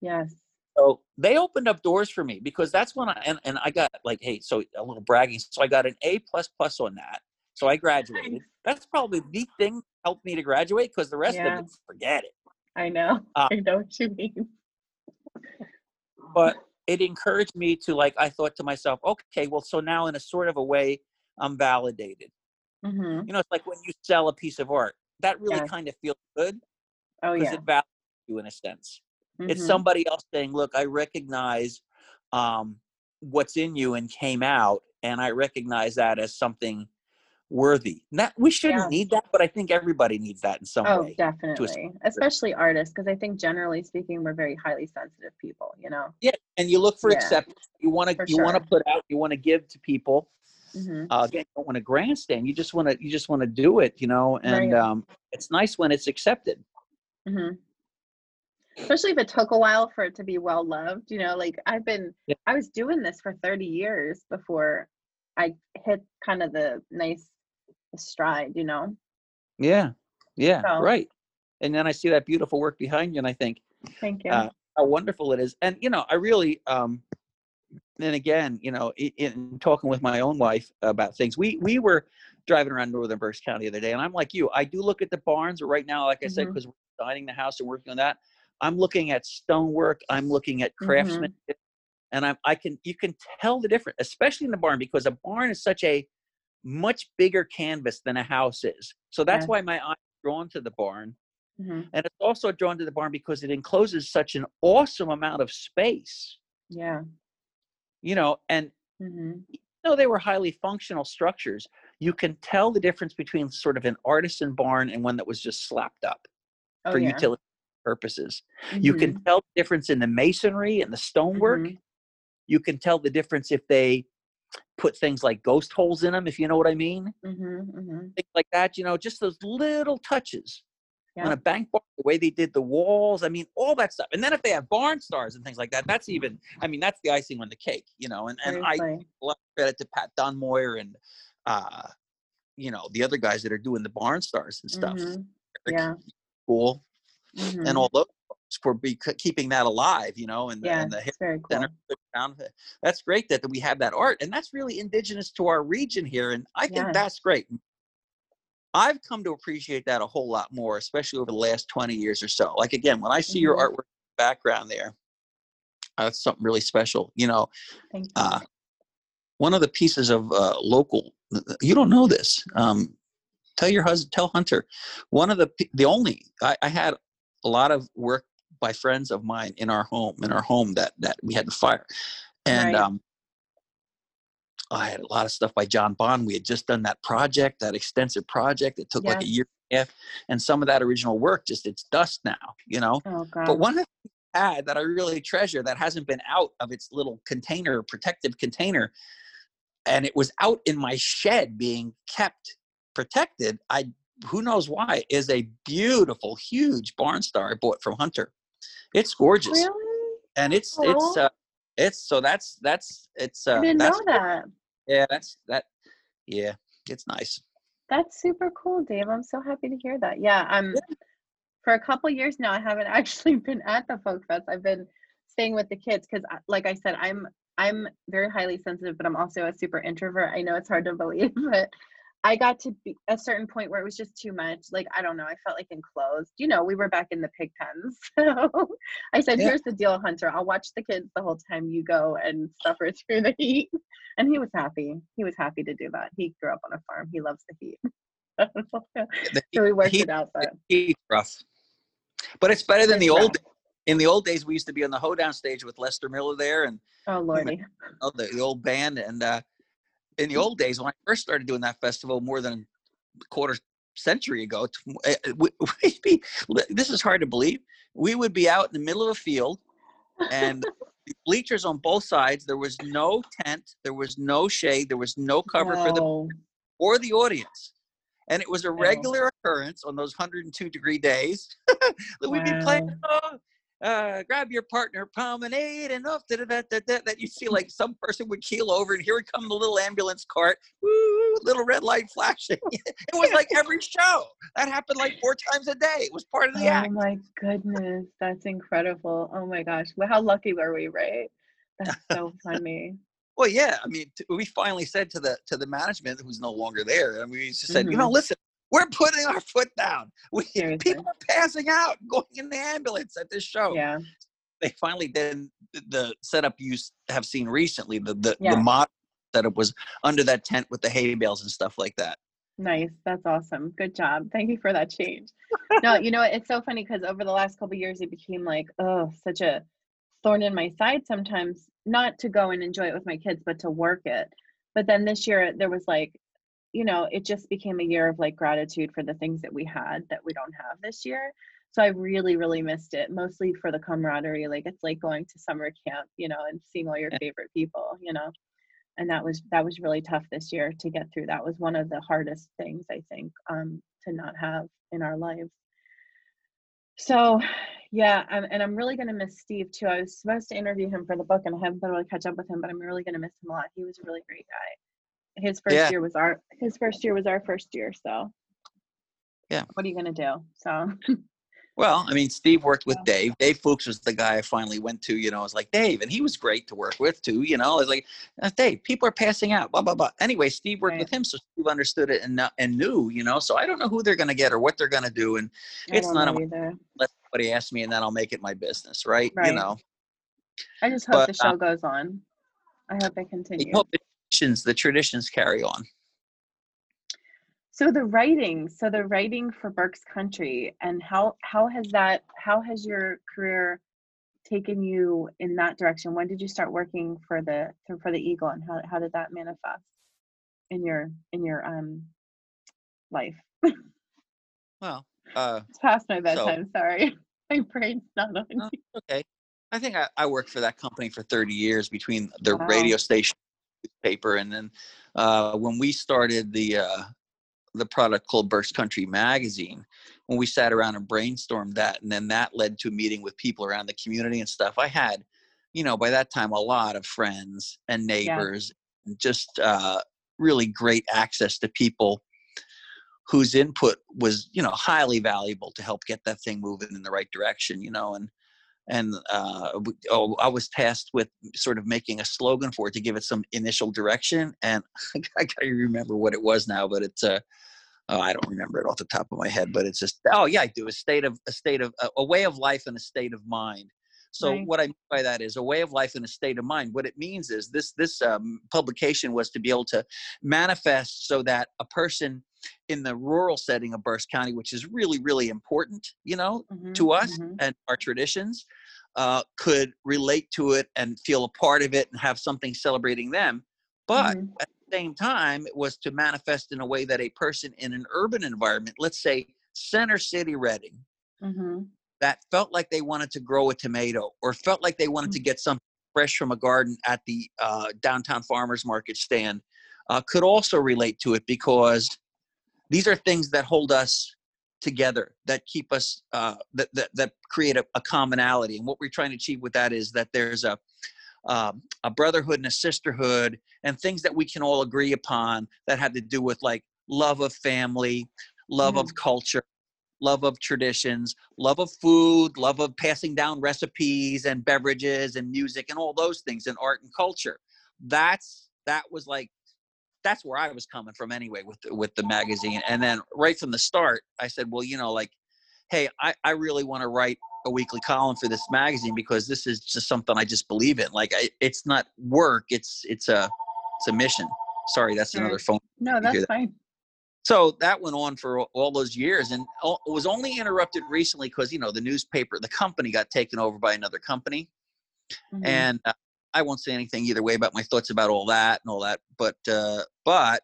Yes. So they opened up doors for me because that's when I and, and I got like, hey, so a little bragging. So I got an A plus plus on that. So I graduated. That's probably the thing that helped me to graduate because the rest Yeah. of it, forget it. I know. Uh, I know what you mean. But it encouraged me to like. I thought to myself, okay, well, so now in a sort of a way, I'm validated. hmm You know, it's like when you sell a piece of art. That really Yes. kind of feels good Oh because yeah. it validates you in a sense. It's Mhm. somebody else saying, "Look, I recognize um, what's in you and came out, and I recognize that as something worthy." Not we shouldn't Yeah. need that, but I think everybody needs that in some Oh, way. Oh, definitely. Especially artists, because I think generally speaking, we're very highly sensitive people. You know. Yeah, and you look for Yeah. acceptance. You want to you want to put out. You want to give to people. hmm Uh, again, you don't want to grandstand. You just want to you just want to do it. You know, and Right. um, it's nice when it's accepted. hmm especially if it took a while for it to be well loved. You know, like I've been, Yeah. I was doing this for 30 years before I hit kind of the nice stride, you know? Yeah, yeah, So- right. And then I see that beautiful work behind you, and I think Thank you. Uh, how wonderful it is. And you know, I really, um, and again, you know, in, in talking with my own wife about things, we we were driving around Northern Berks County the other day, and I'm like you, I do look at the barns right now, like I said, Mhm. because we're designing the house and working on that. I'm looking at stonework. I'm looking at Mhm. craftsmanship, and I'm I can you can tell the difference, especially in the barn, because a barn is such a much bigger canvas than a house is. So that's Yes. why my eye is drawn to the barn. Mhm. And it's also drawn to the barn because it encloses such an awesome amount of space, Yeah. you know, and hmm though they were highly functional structures, you can tell the difference between sort of an artisan barn and one that was just slapped up Oh, for yeah. utility purposes. You Mhm. can tell the difference in the masonry and the stonework. Mhm. You can tell the difference if they put things like ghost holes in them, if you know what I mean. Mhm. Mhm. Things like that, you know, just those little touches. on a bank barn, the way they did the walls, I mean, all that stuff. And then if they have barn stars and things like that, that's even, I mean, that's the icing on the cake, you know. And and I a credit to Pat Dunmoyer and, uh, you know, the other guys that are doing the barn stars and stuff. Mhm. Yeah. Cool Mhm. and all those folks for be, keeping that alive, you know, and the, yeah, and the very cool. center down. That's great that, that we have that art, and that's really indigenous to our region here, and I think Yes. that's great. I've come to appreciate that a whole lot more, especially over the last twenty years or so. Like again, when I see your Mhm. artwork background there, uh, that's something really special. You know, Thank you. uh, one of the pieces of uh, local. You don't know this. Um, tell your husband. Tell Hunter. One of the the only I, I had a lot of work by friends of mine in our home in our home that that we had to fire, and Right. um, I had a lot of stuff by John Bond. We had just done that project, that extensive project. It took like a year and a half, and some of that original work just it's dust now, you know. oh God. But one of the had that I really treasure that hasn't been out of its little container, protective container, and it was out in my shed being kept protected. I who knows why is a beautiful, huge barn star I bought from Hunter. It's gorgeous, really? and it's it's uh, it's so that's that's it's uh, I didn't know that. yeah that's that yeah it's nice. That's super cool, Dave. I'm so happy to hear that. Yeah, I'm for a couple years now. I haven't actually been at the folk fest. I've been staying with the kids because, like I said, I'm I'm very highly sensitive, but I'm also a super introvert. I know it's hard to believe, but I got to be a certain point where it was just too much. Like I don't know, I felt like enclosed. You know, we were back in the pig pens. So I said, Yeah. "Here's the deal, Hunter. I'll watch the kids the whole time you go and suffer through the heat." And he was happy. He was happy to do that. He grew up on a farm. He loves the heat. The so we worked heat- it out, but heat's rough, but it's better than It's the old. In the old days, we used to be on the hoedown stage with Lester Miller there, and oh lordy, oh, the, the old band. And uh, in the mm. old days, when I first started doing that festival more than a quarter century ago, eh, we, we'd be, this is hard to believe. We would be out in the middle of a field, and the bleachers on both sides. There was no tent, there was no shade, there was no cover for the or the audience. And it was a Wow. regular occurrence on those 102 degree days that we'd be playing, oh, uh, grab your partner, promenade, and off, da, da, da, da, da, that you see like some person would keel over, and here would come the little ambulance cart, woo, little red light flashing. it was like every show. That happened like four times a day. It was part of the Oh act. my goodness, that's incredible. Oh my gosh, well, how lucky were we, right? That's so funny. Well, yeah. I mean, t- we finally said to the to the management, who's no longer there, and we just said, you know, listen, we're putting our foot down. We Seriously. people are passing out, going in the ambulance at this show. Yeah, They finally did the setup you have seen recently, the the, Yeah. the mod setup was under that tent with the hay bales and stuff like that. nice. That's awesome. Good job. Thank you for that change. No, you know? It's so funny because over the last couple years, it became like, oh, such a thorn in my side sometimes. Not to go and enjoy it with my kids, but to work it. But then this year, there was like, you know, it just became a year of like gratitude for the things that we had that we don't have this year. So I really, really missed it, mostly for the camaraderie. Like it's like going to summer camp, you know, and seeing all your favorite people, you know. And that was that was really tough this year to get through. That was one of the hardest things I think um, to not have in our lives. So, Yeah, and, and I'm really gonna miss Steve too. I was supposed to interview him for the book, and I haven't been able to catch up with him, but I'm really gonna miss him a lot. He was a really great guy. His first Yeah. year was our his first year was our first year, so Yeah. What are you gonna do? So Well, I mean, Steve worked with Dave. Dave Fuchs was the guy I finally went to. You know, I was like Dave, and he was great to work with too. You know, I was like, "Uh, Dave, people are passing out. Blah blah blah. Anyway, Steve worked Right. with him, so Steve understood it and and knew. You know, so I don't know who they're going to get or what they're going to do, and It's don't none know of either. let somebody ask me, and then I'll make it my business, right? You Right. know, I just hope But, the show uh, goes on. I hope they continue. hope the traditions, the traditions carry on. So the writing, so the writing for Berks Country, and how how has that how has your career taken you in that direction? When did you start working for the for the Eagle, and how how did that manifest in your in your um life? Well, uh, It's past my bedtime. Sorry, my brain's not on. No, okay. I think I, I worked for that company for 30 years between the Wow. radio station, paper, and then uh, when we started the uh, the product called Berks Country Magazine, when we sat around and brainstormed that, and then that led to a meeting with people around the community and stuff. I had, you know, by that time, a lot of friends and neighbors, and just uh, really great access to people whose input was you know highly valuable to help get that thing moving in the right direction you know and and uh, oh, I was tasked with sort of making a slogan for it to give it some initial direction, and I can't remember what it was now, but it's uh, oh, I don't remember it off the top of my head, but it's just oh yeah, I do a state of a state of a, a way of life and a state of mind. So Right. what I mean by that is a way of life and a state of mind. What it means is this this um, publication was to be able to manifest so that a person in the rural setting of Berks County, which is really really important, you know, Mhm, to us mhm. and our traditions uh, could relate to it and feel a part of it and have something celebrating them. But Mhm. at the same time, it was to manifest in a way that a person in an urban environment, let's say Center City Reading, Mhm. that felt like they wanted to grow a tomato or felt like they wanted to get something fresh from a garden at the uh, downtown farmers market stand uh, could also relate to it because these are things that hold us together that keep us uh, that, that that create a, a commonality. And what we're trying to achieve with that is that there's a um, a brotherhood and a sisterhood and things that we can all agree upon that have to do with like love of family love of culture love of traditions love of food love of passing down recipes and beverages and music and all those things and art and culture. That's that was like that's where I was coming from anyway with the, with the magazine. And then right from the start, I said, well, you know, like, hey, I, I really want to write a weekly column for this magazine because this is just something I just believe in. Like, I, it's not work; it's it's a it's a mission. Sorry, that's another phone. No, that's that. fine. So that went on for all- those years, and it was only interrupted recently because you know the newspaper, the company got taken over by another company, Mhm. and uh, I won't say anything either way about my thoughts about all that and all that. But uh, but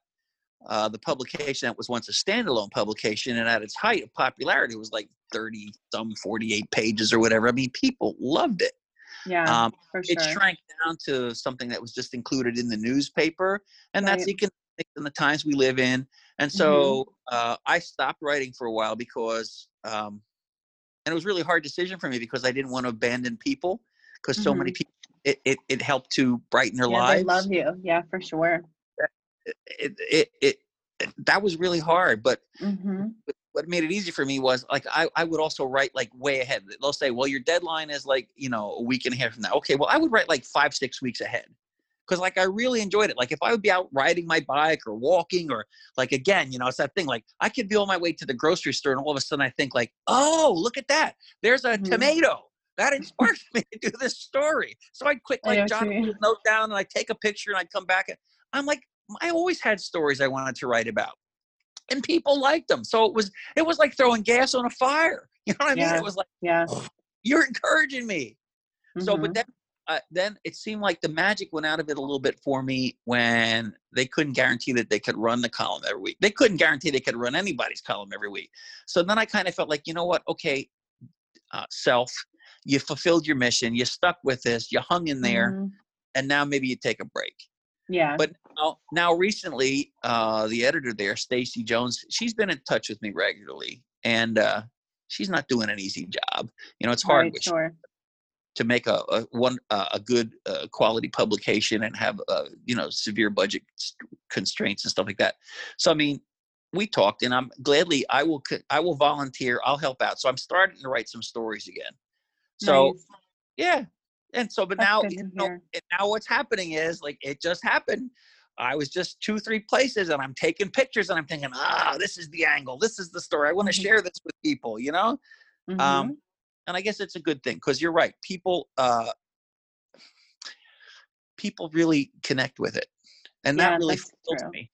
uh, the publication that was once a standalone publication and at its height of popularity was like thirty some forty eight pages or whatever. I mean, people loved it. yeah, Um, for it shrank down to something that was just included in the newspaper, and that's Right. economics and the times we live in. And so uh, I stopped writing for a while because, um, and it was a really hard decision for me because I didn't want to abandon people because so many people. It, it, it helped to brighten their Mm-hmm. yeah, lives they love you. Yeah, for sure. it, it, it, it that was really hard but hmm what made it easy for me was like I, I would also write like way ahead they'll say well your deadline is like you know a week and a half from now okay well i would write like five six weeks ahead because like i really enjoyed it like if i would be out riding my bike or walking or like again you know it's that thing like i could be on my way to the grocery store and all of a sudden i think like oh look at that there's a Mhm. tomato that inspired me to do this story. So i'd quick know like what you jot a note down and i'd take a picture and i'd come back and i'm like i always had stories i wanted to write about and people liked them so it was it was like throwing gas on a fire. You know what i mean? Yeah. it was like Yeah. you're encouraging me. So but mhm. then uh, then it seemed like the magic went out of it a little bit for me when they couldn't guarantee that they could run the column every week. They couldn't guarantee they could run anybody's column every week. So then i kind of felt like you know what? Okay uh, self you fulfilled your mission you stuck with this you hung in there Mhm. and now maybe you take a break Yeah. but now, now recently, uh, the editor there, Stacy Jones, she's been in touch with me regularly, and uh, she's not doing an easy job. You know, it's hard Right, with- sure. to make a, a one uh, a good uh, quality publication and have uh, you know severe budget constraints and stuff like that. So I mean, we talked, and I'm gladly I will I will volunteer. I'll help out. So I'm starting to write some stories again. So Nice. yeah, and so but That's now you know, and now what's happening is like it just happened. I was just two three places and I'm taking pictures and I'm thinking, ah, this is the angle. This is the story. I want to Mhm. share this with people. You know Mhm. um and i guess it's a good thing because you're right people uh people really connect with it and Yeah, that really true. me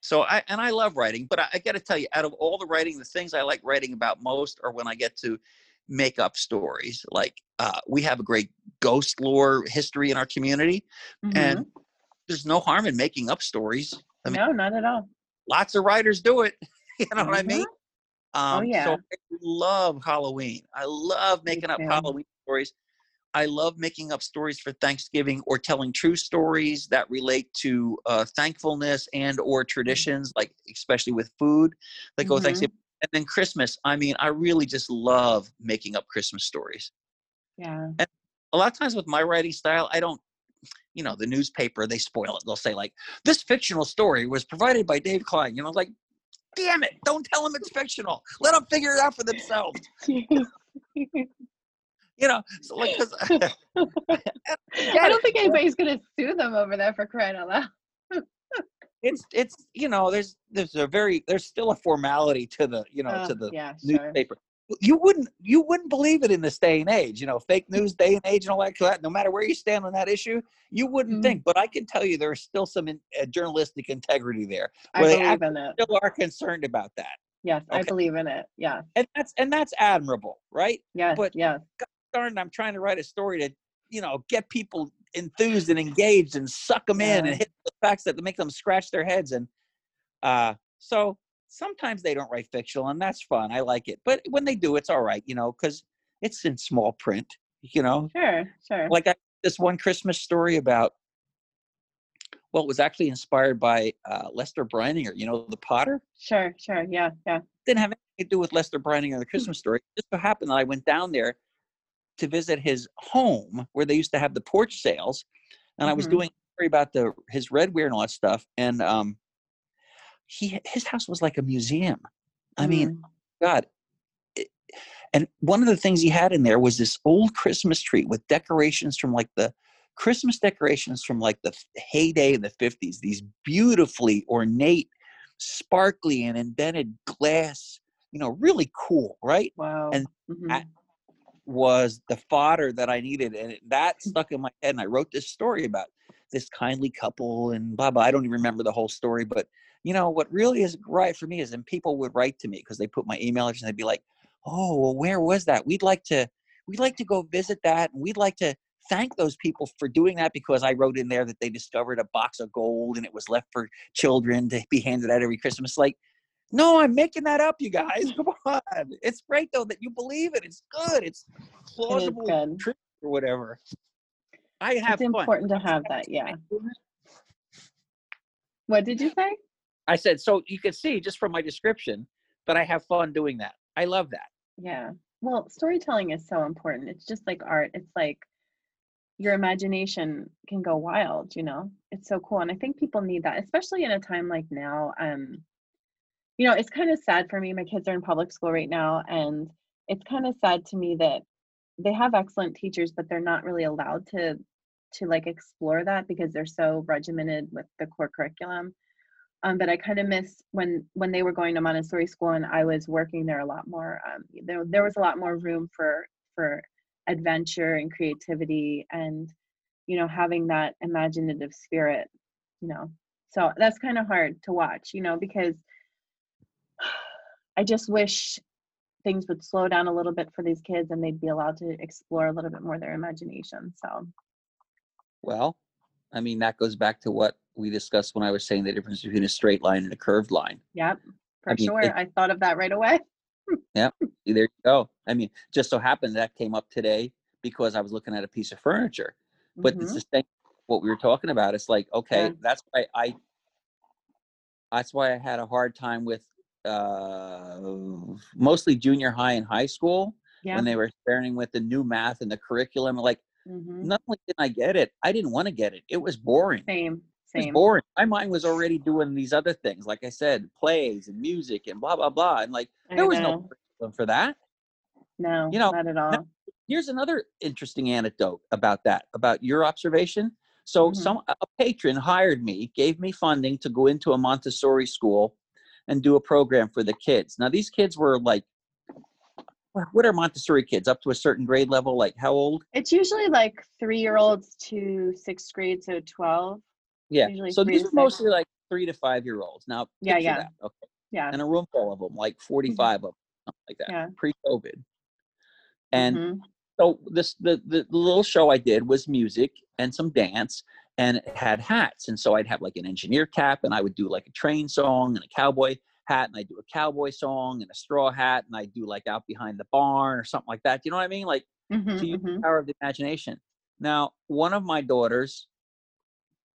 so i and i love writing but i, I got to tell you out of all the writing the things i like writing about most are when i get to make up stories like uh, we have a great ghost lore history in our community and there's no harm in making up stories I mean, no, not at all. lots of writers do it you know what i mean um, Oh, yeah. So I love Halloween. I love making up. Halloween stories. I love making up stories for Thanksgiving or telling true stories that relate to uh, thankfulness and or traditions, like especially with food like go with Mhm. Thanksgiving. And then Christmas. I mean, I really just love making up Christmas stories. Yeah. And a lot of times with my writing style, I don't, you know, the newspaper they spoil it. They'll say like, "This fictional story was provided by Dave Kline." You know, like, damn it! Don't tell them it's fictional. Let them figure it out for themselves. you know so like I don't think anybody's gonna sue them over that for crying out loud. It's it's you know there's there's a very there's still a formality to the you know Uh, to the yeah, sure. newspaper you wouldn't you wouldn't believe it in this day and age you know fake news day and age and all that no matter where you stand on that issue you wouldn't Mhm. think but i can tell you there's still some in, uh, journalistic integrity there I believe in it. still are concerned about that Yes, I believe in it. Yeah. and that's and that's admirable right Yeah, But- yes. darn i'm trying to write a story to you know get people enthused and engaged and suck them in and hit the facts that make them scratch their heads and uh so sometimes they don't write fictional and that's fun i like it but when they do it's all right you know because it's in small print you know Sure. Sure. like I, this one christmas story about well it was actually inspired by uh, lester breininger you know the potter Sure. Sure. Yeah. Yeah. didn't have anything to do with Lester Brining or the Christmas story. It just so happened that I went down there to visit his home where they used to have the porch sales, and I was Mhm. doing about the his redware and all that stuff. And um, he his house was like a museum. I mean, Mm. God. it- and one of the things he had in there was this old Christmas tree with decorations from like the Christmas decorations from like the heyday in the 50s, these beautifully ornate, sparkly, and indented glass, you know, really cool, right? wow. and Mhm. Was the fodder that I needed. And that mm. stuck in my head. And I wrote this story about this kindly couple and blah, blah. I don't even remember the whole story, but you know, what really is right for me is then people would write to me because they put my email address and they'd be like, oh, well, where was that? We'd like to, we'd like to go visit that. And we'd like to thank those people for doing that because I wrote in there that they discovered a box of gold and it was left for children to be handed out every Christmas. Like, no, I'm making that up, you guys. Come on. It's great though that you believe it. It's good. It's It plausible good. truth or whatever. I have It's fun. important to have that. Yeah. What did you say? I said, so you can see just from my description that I have fun doing that. I love that. Yeah. Well, storytelling is so important. It's just like art. It's like your imagination can go wild, you know? It's so cool. And I think people need that, especially in a time like now. Um, you know, it's kind of sad for me. My kids are in public school right now, and it's kind of sad to me that they have excellent teachers, but they're not really allowed to to like explore that because they're so regimented with the core curriculum. Um, but I kind of miss when when they were going to Montessori school and I was working there a lot more. Um, there there was a lot more room for for adventure and creativity and you know having that imaginative spirit. You know, so that's kind of hard to watch. You know, because I just wish things would slow down a little bit for these kids and they'd be allowed to explore a little bit more their imagination. So Well, I mean, that goes back to what we discussed when I was saying the difference between a straight line and a curved line. Yep, for I mean, sure. it- I thought of that right away. Yep, there you go. I mean, just so happened that came up today because I was looking at a piece of furniture. But it's Mhm. the same what we were talking about. It's like, okay, Yeah. that's why I that's why I had a hard time with uh, mostly junior high and high school Yeah. when they were experimenting with the new math and the curriculum. Like, hmm not only did I get it, I didn't want to get it. It was boring. Same. It was Same. boring. My mind was already doing these other things, like I said, plays and music and blah blah blah. And like, I there was no know. curriculum for that. No, you know, not at all. here's another interesting anecdote about that about your observation so Mhm. some a patron hired me gave me funding to go into a montessori school and do a program for the kids now these kids were like what are montessori kids up to a certain grade level like how old It's usually like three year olds to sixth grade, so 12. yeah so these are mostly like three to five year olds now Yeah, yeah. that, okay Yeah. and a room full of them like 45 of them something like that Yeah. pre-covid and Mhm. so this the the little show I did was music and some dance and it had hats and so I'd have like an engineer cap and I would do like a train song and a cowboy hat and I do a cowboy song and a straw hat and I do like out behind the barn or something like that. Do you know what I mean? Like Mhm, to use mhm. the power of the imagination. Now, one of my daughters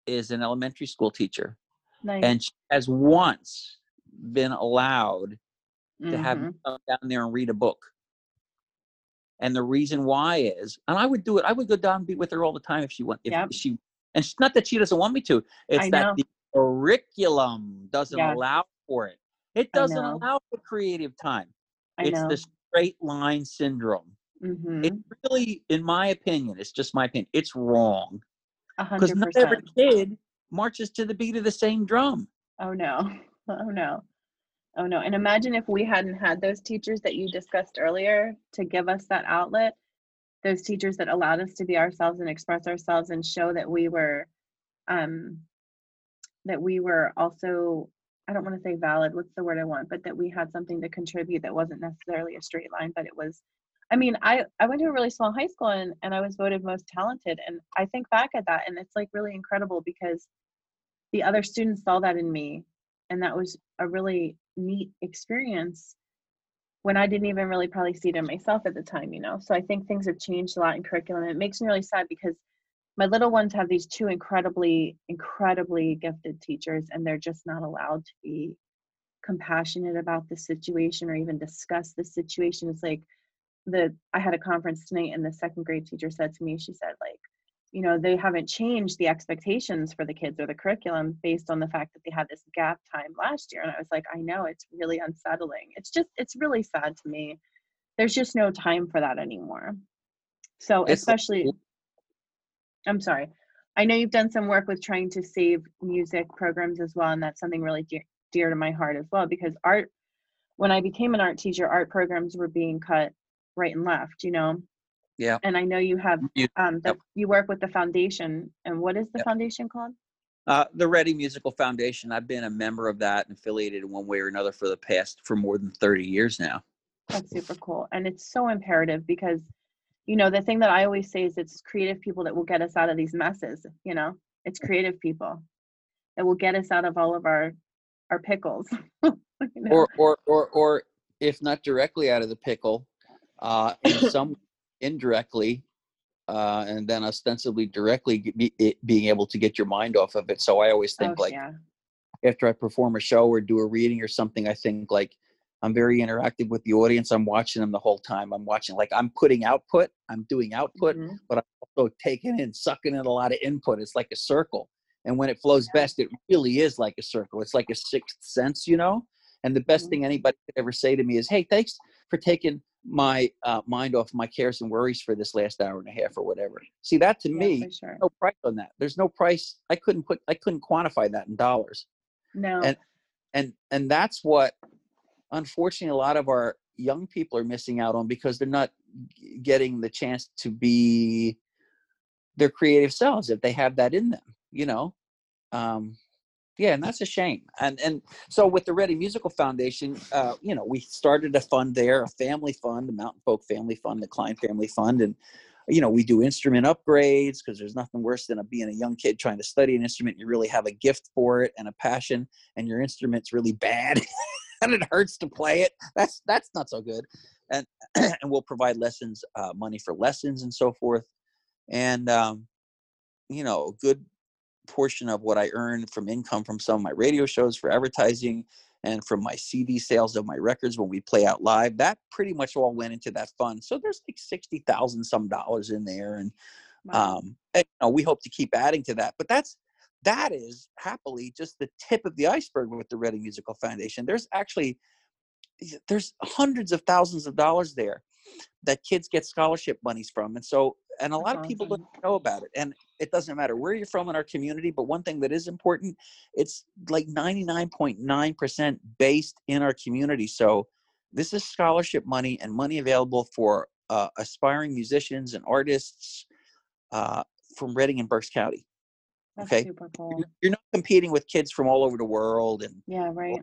is an elementary school teacher Nice. and she has once been allowed to have Mhm. come down there and read a book. And the reason why is, and I would do it. I would go down and be with her all the time if she want. If Yep. she, and it's not that she doesn't want me to. It's that the curriculum doesn't Yes. allow for it. It doesn't allow for creative time. I it's know. the straight line syndrome. Mhm. It really, in my opinion, it's just my opinion. It's wrong because not every kid marches to the beat of the same drum. Oh no. Oh no. Oh no. And imagine if we hadn't had those teachers that you discussed earlier to give us that outlet, those teachers that allowed us to be ourselves and express ourselves and show that we were um that we were also I don't want to say valid, what's the word I want, but that we had something to contribute that wasn't necessarily a straight line, but it was I mean, I I went to a really small high school and and I was voted most talented and I think back at that and it's like really incredible because the other students saw that in me and that was a really neat experience when I didn't even really probably see it in myself at the time, you know. So I think things have changed a lot in curriculum. It makes me really sad because my little ones have these two incredibly, incredibly gifted teachers, and they're just not allowed to be compassionate about the situation or even discuss the situation. It's like the I had a conference tonight, and the second grade teacher said to me, she said, like, you know, they haven't changed the expectations for the kids or the curriculum based on the fact that they had this gap time last year. And I was like, I know it's really unsettling. It's just, it's really sad to me. There's just no time for that anymore. So, especially, I'm sorry. I know you've done some work with trying to save music programs as well, and that's something really dear, dear to my heart as well because art, when I became an art teacher, art programs were being cut right and left, you know. Yeah. And I know you have You- um the, Yep. you work with the foundation, and what is the Yep. foundation called? Uh, the Reading Musical Foundation. I've been a member of that and affiliated in one way or another for the past for more than thirty years now. That's super cool, and it's so imperative because, you know, the thing that I always say is it's creative people that will get us out of these messes. You know, it's creative people that will get us out of all of our our pickles. you know? or or or or if not directly out of the pickle uh in some indirectly uh and then ostensibly directly be, it, being able to get your mind off of it so i always think Oh, like yeah. after i perform a show or do a reading or something i think like i'm very interactive with the audience i'm watching them the whole time i'm watching like i'm putting output i'm doing output Mhm. But I'm also taking in sucking in a lot of input it's like a circle and when it flows Yeah. best it really is like a circle it's like a sixth sense you know and the best Mhm. thing anybody could ever say to me is hey thanks for taking my uh, mind off my cares and worries for this last hour and a half or whatever. See that to Yeah, me sure. no price on that. There's no price. I couldn't put i couldn't quantify that in dollars. No. and and and that's what unfortunately a lot of our young people are missing out on because they're not getting the chance to be their creative selves if they have that in them you know? Um yeah and that's a shame and and so with the reading musical foundation uh you know we started a fund there a family fund the mountain folk family fund the kline family fund and you know we do instrument upgrades because there's nothing worse than a, being a young kid trying to study an instrument you really have a gift for it and a passion and your instrument's really bad and it hurts to play it. That's that's not so good and and we'll provide lessons uh, money for lessons and so forth and um you know good portion of what i earn from income from some of my radio shows for advertising and from my cd sales of my records when we play out live that pretty much all went into that fund so there's like 60000 some dollars in there and Wow. um and, you know, we hope to keep adding to that but that's that is happily just the tip of the iceberg with the reading musical foundation there's actually there's hundreds of thousands of dollars there that kids get scholarship monies from and so and a lot of people don't know about it and it doesn't matter where you're from in our community but one thing that is important it's like 99.9% based in our community so this is scholarship money and money available for uh, aspiring musicians and artists uh, from reading and berks county That's okay. super cool. you're you're not competing with kids from all over the world and Yeah, right.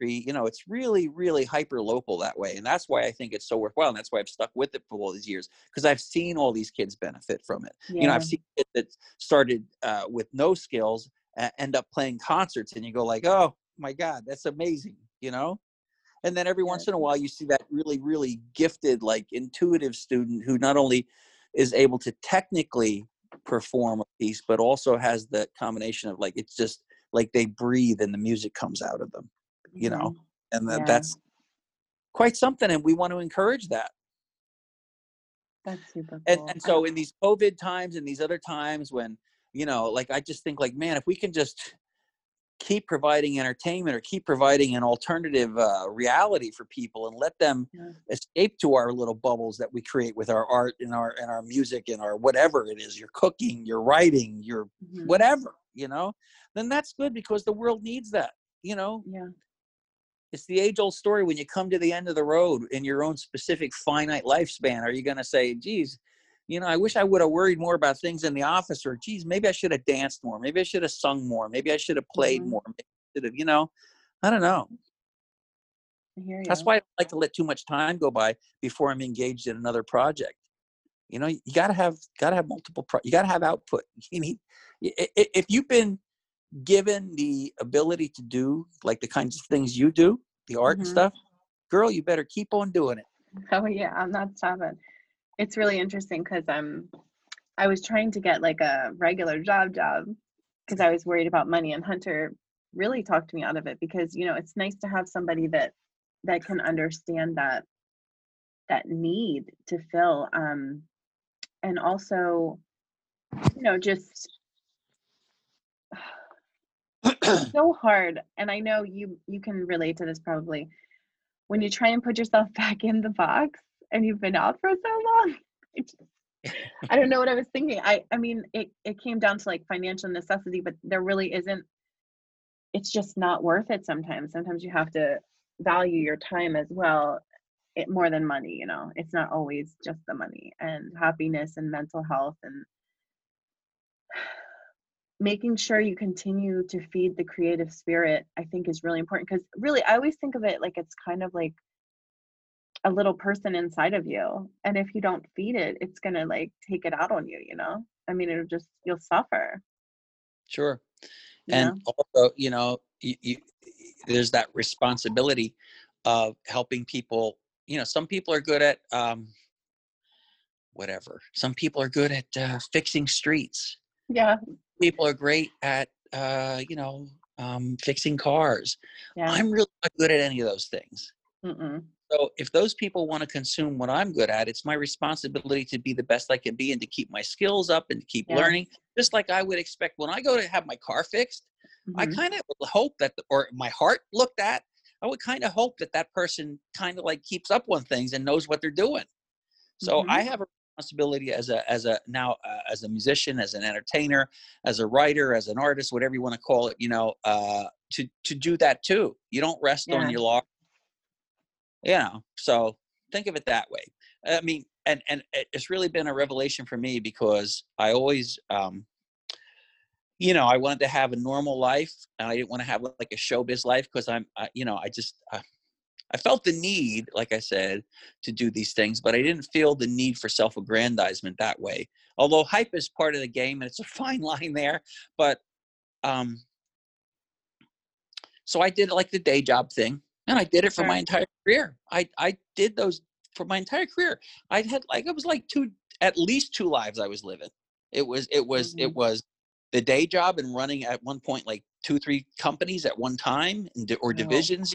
Country, you know it's really really hyper local that way and that's why i think it's so worthwhile and that's why i've stuck with it for all these years because i've seen all these kids benefit from it Yeah. you know i've seen kids that started uh, with no skills uh, end up playing concerts and you go like oh my god that's amazing you know and then every Yeah. once in a while you see that really really gifted like intuitive student who not only is able to technically perform a piece but also has the combination of like it's just like they breathe and the music comes out of them you know Mhm. and that, Yeah. that's quite something and we want to encourage that That's super cool. and, and so in these covid times and these other times when you know like i just think like man if we can just keep providing entertainment or keep providing an alternative uh, reality for people and let them Yeah. escape to our little bubbles that we create with our art and our and our music and our whatever it is your cooking your writing your Mhm. whatever you know then that's good because the world needs that you know Yeah. It's the age old story when you come to the end of the road in your own specific finite lifespan are you going to say geez you know i wish i would have worried more about things in the office or geez maybe i should have danced more maybe i should have sung more maybe i should have played Mhm. more maybe I should have you know? I don't know. I that's why i like to let too much time go by before i'm engaged in another project. You know you got to have got to have multiple pro- you got to have output. You need if you've been given the ability to do like the kinds of things you do the art and Mhm. stuff girl you better keep on doing it Oh yeah, I'm not stopping. It's really interesting because I'm I was trying to get like a regular job job because I was worried about money and Hunter really talked me out of it because you know it's nice to have somebody that that can understand that that need to fill um and also you know just so hard and i know you you can relate to this probably. When you try and put yourself back in the box and you've been out for so long just- i don't know what i was thinking. I i mean it it came down to like financial necessity but there really isn't it's just not worth it sometimes. Sometimes you have to value your time as well it more than money you know? It's not always just the money and happiness and mental health and making sure you continue to feed the creative spirit i think is really important because really i always think of it like it's kind of like a little person inside of you and if you don't feed it it's gonna like take it out on you you know? I mean it'll just you'll suffer. Sure you and know? also you know you, you, there's that responsibility of helping people you know some people are good at um whatever some people are good at uh, fixing streets. Yeah people are great at uh you know um fixing cars yeah i'm really not good at any of those things Mm-mm. so if those people want to consume what i'm good at it's my responsibility to be the best i can be and to keep my skills up and to keep Yeah. learning just like i would expect when i go to have my car fixed I Mhm. kind of hope that, or my heart looked at, I would kind of hope that that person kind of like keeps up on things and knows what they're doing. So I have a responsibility as a, as a now uh, as a musician, as an entertainer, as a writer, as an artist, whatever you want to call it, you know, uh, to to do that too. You don't rest Yeah. on your law. You know, so think of it that way. I mean, and and it's really been a revelation for me because I always um, you know, I wanted to have a normal life, and I didn't want to have like a showbiz life because I'm, I, you know, I just, uh, I felt the need, like I said, to do these things, but I didn't feel the need for self-aggrandizement that way. Although hype is part of the game, and it's a fine line there, but, um, so I did like the day job thing, and I did it for my entire career. I, I did those for my entire career. I had like it was like two, at least two lives I was living. It was, it was, it Mhm. was the day job and running at one point like two three companies at one time or divisions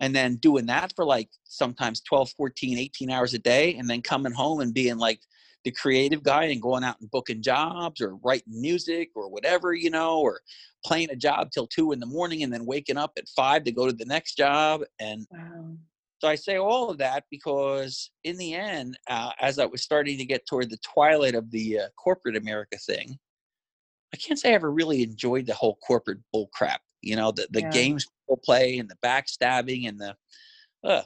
and then doing that for like sometimes 12 14 18 hours a day and then coming home and being like the creative guy and going out and booking jobs or writing music or whatever you know or playing a job till two in the morning and then waking up at five to go to the next job and wow. so i say all of that because in the end uh, as i was starting to get toward the twilight of the uh, corporate america thing i can't say i ever really enjoyed the whole corporate bull crap you know the, the yeah. games people play and the backstabbing and the uh.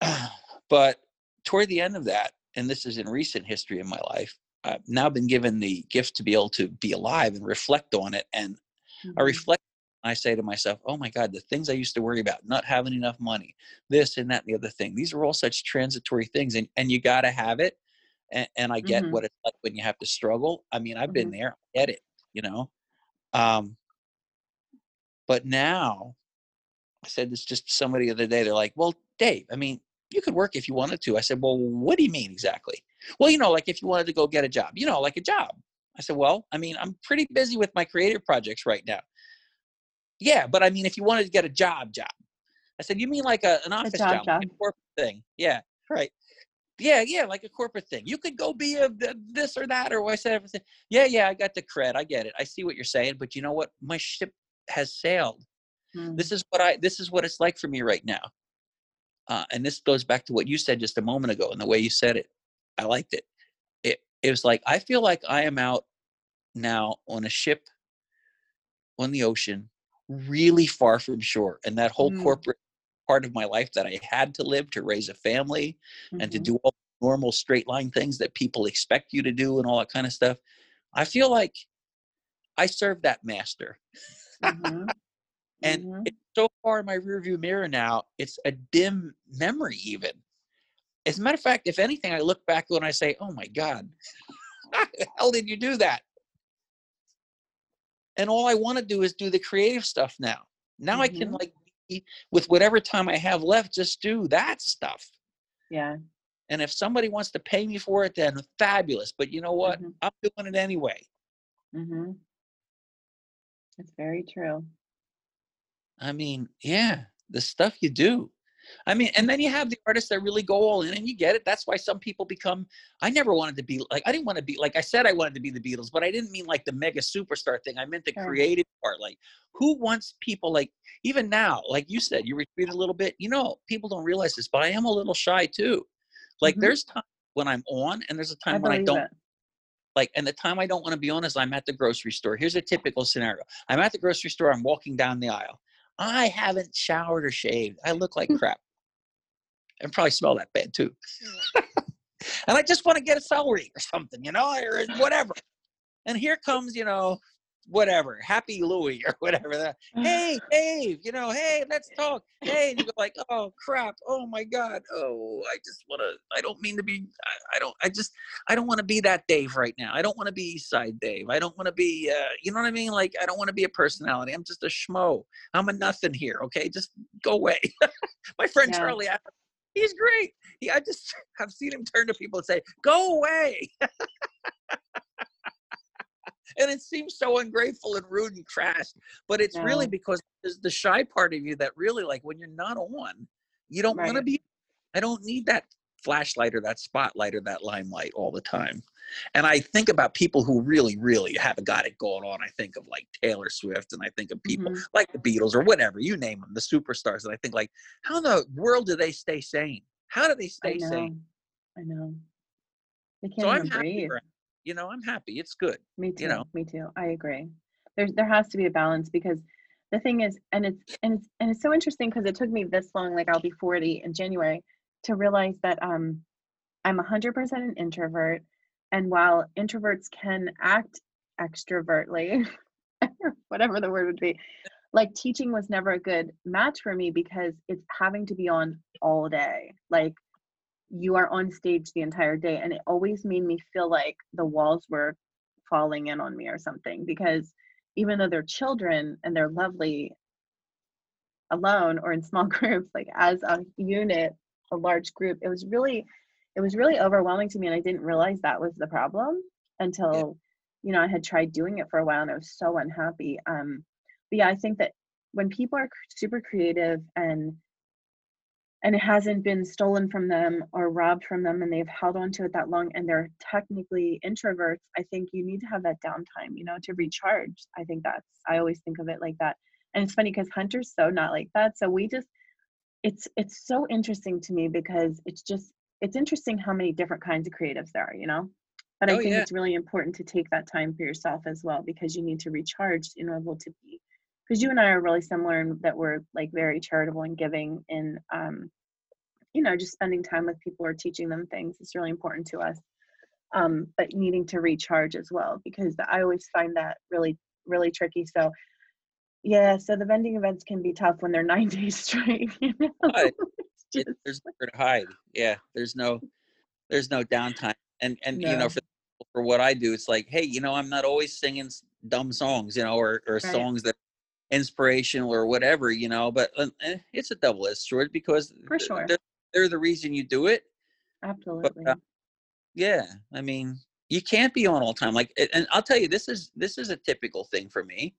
but toward the end of that and this is in recent history in my life i've now been given the gift to be able to be alive and reflect on it and mm-hmm. i reflect i say to myself oh my god the things i used to worry about not having enough money this and that and the other thing these are all such transitory things and, and you got to have it and, and i get mm-hmm. what it's like when you have to struggle i mean i've mm-hmm. been there i get it you know um but now, I said this just to somebody the other day. They're like, well, Dave, I mean, you could work if you wanted to. I said, well, what do you mean exactly? Well, you know, like if you wanted to go get a job, you know, like a job. I said, well, I mean, I'm pretty busy with my creative projects right now. Yeah, but I mean, if you wanted to get a job, job. I said, you mean like a, an office a job, job. Like a corporate thing? Yeah, right. Yeah, yeah, like a corporate thing. You could go be a, a this or that, or what I said everything. Yeah, yeah, I got the cred. I get it. I see what you're saying, but you know what? My ship has sailed. Mm. This is what I this is what it's like for me right now. Uh, and this goes back to what you said just a moment ago and the way you said it. I liked it. It it was like I feel like I am out now on a ship on the ocean, really far from shore, and that whole mm. corporate part of my life that I had to live to raise a family mm-hmm. and to mm-hmm. do all the normal straight line things that people expect you to do and all that kind of stuff. I feel like I serve that master. Mm-hmm. and mm-hmm. it's so far in my rearview mirror now, it's a dim memory even. As a matter of fact, if anything, I look back and I say, oh my God, how the hell did you do that? And all I want to do is do the creative stuff now. Now mm-hmm. I can mm-hmm. like with whatever time I have left, just do that stuff. Yeah. And if somebody wants to pay me for it, then fabulous. But you know what? Mm-hmm. I'm doing it anyway. Mm-hmm. That's very true. I mean, yeah, the stuff you do. I mean, and then you have the artists that really go all in and you get it. That's why some people become I never wanted to be like I didn't want to be like I said I wanted to be the Beatles, but I didn't mean like the mega superstar thing. I meant the creative part. Like who wants people like even now, like you said, you retreat a little bit. You know, people don't realize this, but I am a little shy too. Like mm-hmm. there's time when I'm on and there's a time I when I don't like and the time i don't want to be on is i'm at the grocery store. Here's a typical scenario. I'm at the grocery store i'm walking down the aisle. I haven't showered or shaved. I look like hmm. crap. And probably smell that bad too. And i just want to get a celery or something you know or whatever. And here comes you know whatever, Happy Louie or whatever. That, hey, Dave, you know, hey, let's talk. Hey, and you go like, oh crap, oh my god, oh, I just want to. I don't mean to be. I, I, don't. I just. I don't want to be that Dave right now. I don't want to be East Side Dave. I don't want to be. Uh, you know what I mean? Like, I don't want to be a personality. I'm just a schmo. I'm a nothing here. Okay, just go away. my friend yeah. Charlie. He's great. He, I just have seen him turn to people and say, "Go away." And it seems so ungrateful and rude and crass but it's no. really because there's the shy part of you that really like when you're not on you don't right. want to be i don't need that flashlight or that spotlight or that limelight all the time and i think about people who really really haven't got it going on i think of like taylor swift and i think of people mm-hmm. like the beatles or whatever you name them the superstars and i think like how in the world do they stay sane how do they stay I sane i know they can't so i'm breathe. You know, I'm happy. It's good. Me too. You know? Me too. I agree. There's there has to be a balance because the thing is, and it's and it's and it's so interesting because it took me this long, like I'll be 40 in January, to realize that um I'm 100% an introvert, and while introverts can act extrovertly, whatever the word would be, like teaching was never a good match for me because it's having to be on all day. Like you are on stage the entire day and it always made me feel like the walls were falling in on me or something because even though they're children and they're lovely alone or in small groups like as a unit a large group it was really it was really overwhelming to me and i didn't realize that was the problem until you know, I had tried doing it for a while and I was so unhappy. Um, but yeah, I think that when people are super creative and and it hasn't been stolen from them or robbed from them and they've held on to it that long and they're technically introverts i think you need to have that downtime you know to recharge. I think that's i always think of it like that. And it's funny because hunter's so not like that. So we just it's it's so interesting to me because it's just it's interesting how many different kinds of creatives there are you know? But i Oh, think yeah. it's really important to take that time for yourself as well because you need to recharge in order to be because you and i are really similar in that we're like very charitable and giving in um you know just spending time with people or teaching them things is really important to us um but needing to recharge as well because i always find that really really tricky so yeah so the vending events can be tough when they're nine days straight you know? Right. It's It- there's nowhere to hide. Yeah, there's no there's no downtime. And and you know for for what I do, it's like, hey, you know, I'm not always singing dumb songs, you know, or or songs that inspirational or whatever, you know. But uh, eh, it's a double edged sword because For sure. they're, they're the reason you do it. absolutely uh, Yeah, I mean, you can't be on all time. Like, and I'll tell you, this is this is a typical thing for me.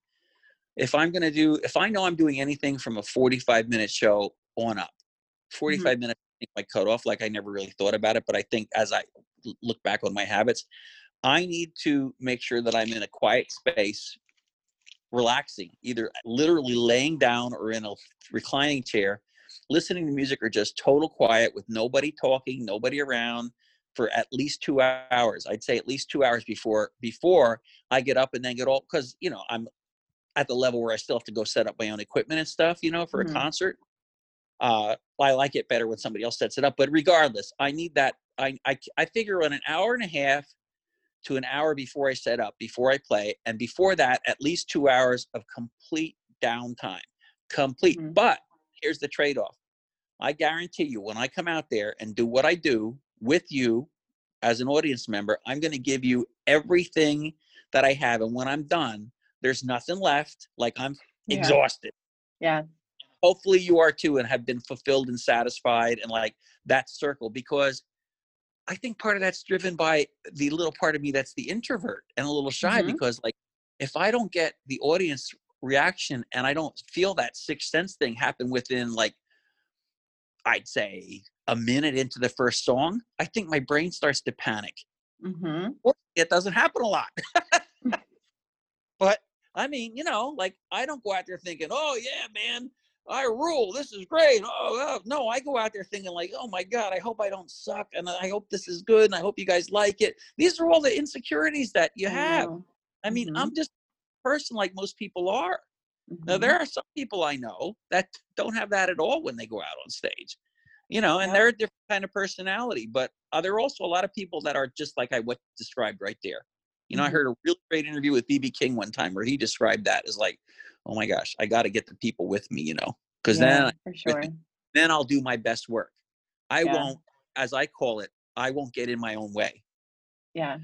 If I'm gonna do, if I know I'm doing anything from a 45 minute show on up, 45 minutes I think my cutoff. Like I never really thought about it, but I think as I look back on my habits, I need to make sure that I'm in a quiet space, relaxing, either literally laying down or in a reclining chair, listening to music or just total quiet with nobody talking, nobody around for at least two hours. I'd say at least two hours before before I get up and then get all because you know I'm at the level where I still have to go set up my own equipment and stuff, you know, for a concert. Uh, I like it better when somebody else sets it up, but regardless, I need that. I I I figure on an hour and a half to an hour before I set up, before I play, and before that, at least two hours of complete downtime. Complete. Mhm. But here's the trade-off. I guarantee you, when I come out there and do what I do with you as an audience member, I'm going to give you everything that I have. And when I'm done, there's nothing left. Like I'm Yeah. exhausted. yeah Hopefully you are too and have been fulfilled and satisfied and like that circle because I think part of that's driven by the little part of me that's the introvert and a little shy Mhm. because like if I don't get the audience reaction and I don't feel that sixth sense thing happen within like I'd say a minute into the first song, I think my brain starts to panic. hmm It doesn't happen a lot. but I mean, you know, like I don't go out there thinking, "Oh yeah, man, I rule. This is great." Oh uh, no, I go out there thinking like, "Oh my god, I hope I don't suck, and I hope this is good, and I hope you guys like it." These are all the insecurities that you have. I mean, Mhm. I'm just a person like most people are. Now there are some people I know that don't have that at all when they go out on stage. You know, and they're a different kind of personality. But uh, there are also a lot of people that are just like I what described right there. You know, I Mhm. heard a really great interview with BB King one time where he described that as like, oh my gosh, I got to get the people with me, you know, because yeah, then for sure then I'll do my best work. I Yeah. won't, as I call it, I won't get in my own way. yeah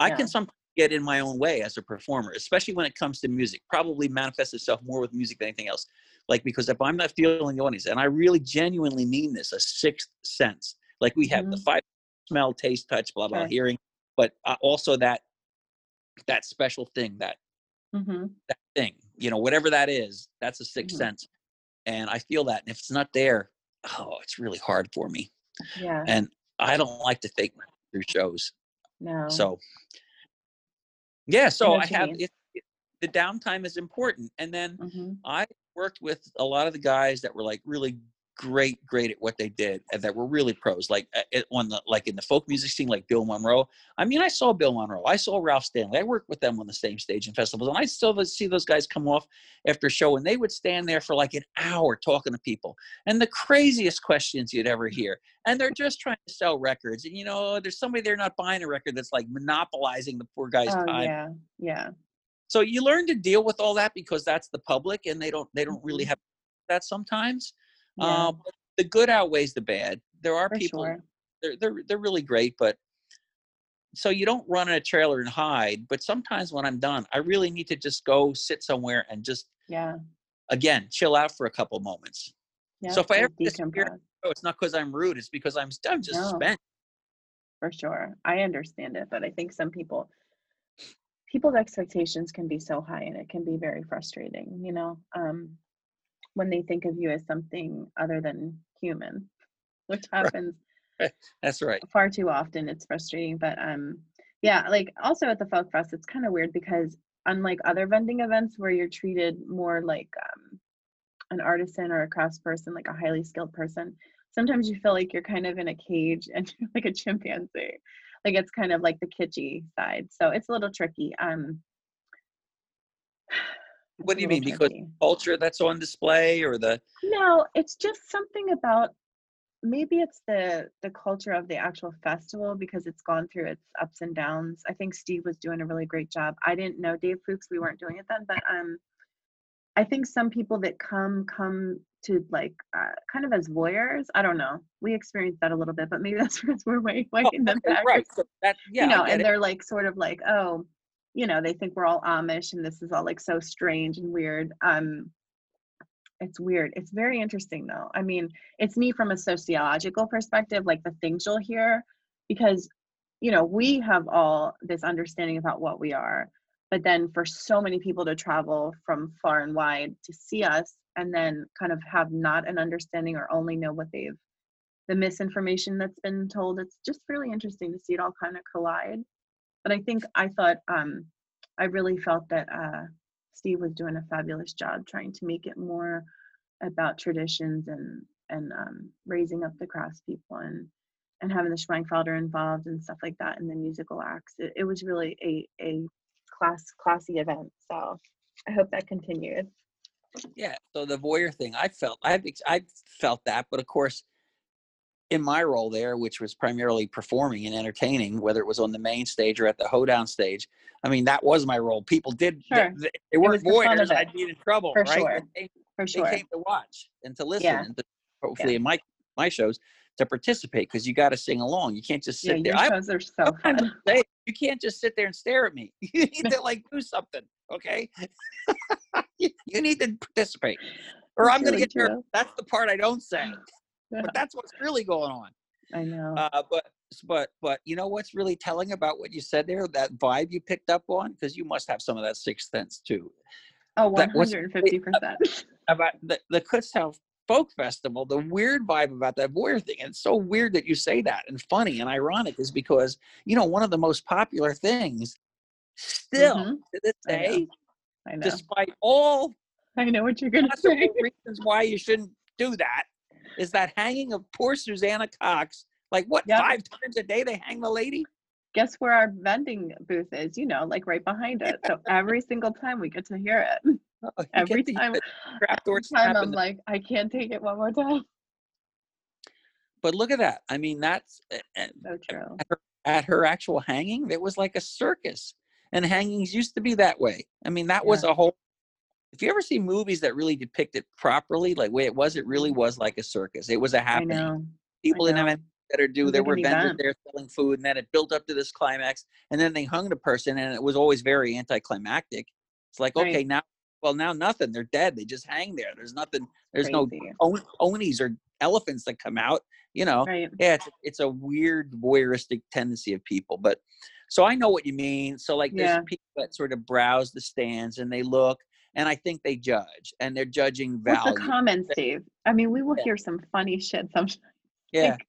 I Yeah. can sometimes get in my own way as a performer, especially when it comes to music. Probably manifests itself more with music than anything else. Like because if I'm not feeling the audience, and I really genuinely mean this, a sixth sense. Like we have the Mhm. five smell, taste, touch, blah blah, Sure. hearing, but uh, also that that special thing, that hmm that thing, you know, whatever that is, that's a 6th Mhm. sense, and I feel that. And if it's not there, oh, it's really hard for me, yeah and I don't like to fake through shows. no So, yeah, so I, have it, it- the downtime is important, and then hmm I worked with a lot of the guys that were like really great, great at what they did, and that were really pros. Like uh, it- on the like in the folk music scene, like Bill Monroe. I mean, I saw Bill Monroe, I saw Ralph Stanley. I worked with them on the same stage in festivals, and I still see those guys come off after a show, and they would stand there for like an hour talking to people, and the craziest questions you'd ever hear. And they're just trying to sell records, and you know, there's somebody there not buying a record that's like monopolizing the poor guy's oh time yeah yeah so you learn to deal with all that because that's the public and they don't they don't really Mhm. have that sometimes yeah. But the good outweighs the bad. There are for people sure. they're, they're they're really great but so you don't run in a trailer and hide but sometimes when i'm done i really need to just go sit somewhere and just yeah. again chill out for a couple moments. Yeah so if i ever disappear oh, it's not because i'm rude it's because i'm, I'm just No. spent. For sure. I understand it but i think some people people's expectations can be so high and it can be very frustrating you know? Um when they think of you as something other than human which happens That's right. far too often it's frustrating but um yeah like also at the folk fest it's kind of weird because unlike other vending events where you're treated more like um an artisan or a craftsperson like a highly skilled person sometimes you feel like you're kind of in a cage and you're like a chimpanzee like it's kind of like the kitschy side so it's a little tricky um What do you mean? Because tricky. culture that's on display or the No, it's just something about maybe it's the the culture of the actual festival because it's gone through its ups and downs. I think Steve was doing a really great job. I didn't know Dave Fuchs, we weren't doing it then, but um I think some people that come come to like uh, kind of as voyeurs. I don't know. We experienced that a little bit, but maybe that's because we're way way Oh, in the back. right. So that yeah, you know, and it. they're like sort of like, oh, you know, they think we're all Amish and this is all like so strange and weird. Um, it's weird. It's very interesting though. I mean, it's me from a sociological perspective, like the things you'll hear, because you know, we have all this understanding about what we are, but then for so many people to travel from far and wide to see us and then kind of have not an understanding or only know what they've the misinformation that's been told it's just really interesting to see it all kind of collide but i think i thought um i really felt that uh steve was doing a fabulous job trying to make it more about traditions and and um raising up the craftspeople and and having the Schwenkfelder involved and stuff like that and the musical acts it, it was really a a class classy event so i hope that continued Yeah. So the voyeur thing, I felt I've I felt that, but of course, in my role there, which was primarily performing and entertaining, whether it was on the main stage or at the hoedown stage, I mean that was my role. People did they- Sure. they, they weren't the fun of voyeurs. it. I'd be in trouble, For right? sure. They, came- for they came to watch and to listen Yeah. and to, hopefully in my my shows to participate because you got to sing along. You can't just yeah sit your there. I, shows are so fun saying, you can't just sit there and stare at me. You need to like do something, okay? you, you need to participate, or That's I'm going to really get true. That's the part I don't say, Yeah, but that's what's really going on. i know Uh, but but but you know what's really telling about what you said there? That vibe you picked up on because you must have some of that sixth sense too. Oh, 150%. About the the Kutztown Folk Festival, the weird vibe about that voyeur thing. And it's so weird that you say that, and funny and ironic is because you know one of the most popular things still Mhm. to this I know. day, I know. despite all I know what you're going to say. reasons why you shouldn't do that, is that hanging of poor Susanna Cox. Like what Yep. five times a day they hang the lady? Guess where our vending booth is? You know, like right behind it. So every single time we get to hear it. Oh, Every time, every time I'm like, I can't take it one more time. but look at that. I mean, that's a- a- So true. at her actual hanging. It was like a circus, and hangings used to be that way. I mean, that was a whole. If you ever see movies that really depict it properly, like way it was, it really was like a circus. It was a Mm. I happening. know. People I didn't have anything better to do. There were vendors there selling food, and then it built up to this climax, and then they hung the person, and it was always very anticlimactic. It's like, Right. okay, now, well, now nothing. They're dead. They just hang there. There's nothing. There's no Crazy. on- onis or elephants that come out. You know, Right. yeah, it's, it's a weird voyeuristic tendency of people. But so I know what you mean. So like, there's people that sort of browse the stands and they look, and I think they judge, and they're judging value. What's the comments, Dave? I mean, we will Yeah. hear some funny shit sometimes. yeah, like,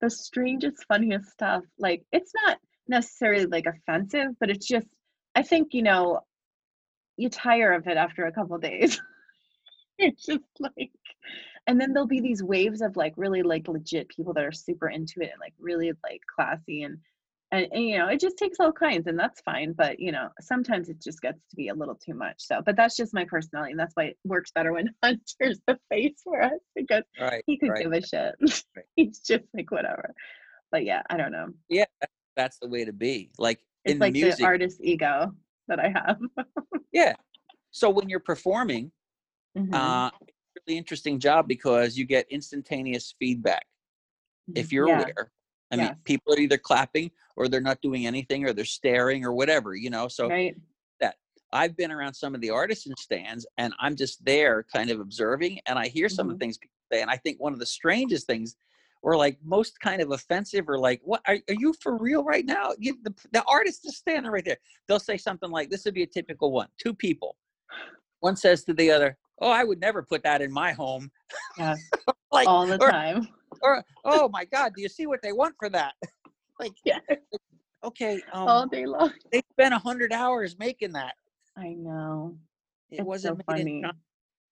the strangest, funniest stuff. Like, it's not necessarily like offensive, but it's just, I think, you know, you tire of it after a couple days. it's just like, and then there'll be these waves of like really like legit people that are super into it and like really like classy and, and, and you know, it just takes all kinds and that's fine. But, you know, sometimes it just gets to be a little too much. So, but that's just my personality. And that's why it works better when Hunter's the face for us because right. he could right. give a shit. Right. He's just like whatever. But yeah, I don't know. Yeah, that's the way to be. Like It's in like the music, the artist ego that I have. yeah. So when you're performing, Mhm, uh, really interesting job because you get instantaneous feedback. if mhm. you're yeah, aware. I mean, people are either clapping or they're not doing anything or they're staring or whatever, you know. So right. I've been around some of the artisan stands and I'm just there kind of observing and I hear some of Mhm. the things people say. And I think one of the strangest things or like most kind of offensive or like what are, are you for real right now you, the, the artist is standing right there they'll say something like this would be a typical one two people one says to the other oh i would never put that in my home Yeah. like All the time. or oh my god do you see what they want for that like Yeah. okay All um day long. they spent a hundred hours making that I know. it It's wasn't so funny.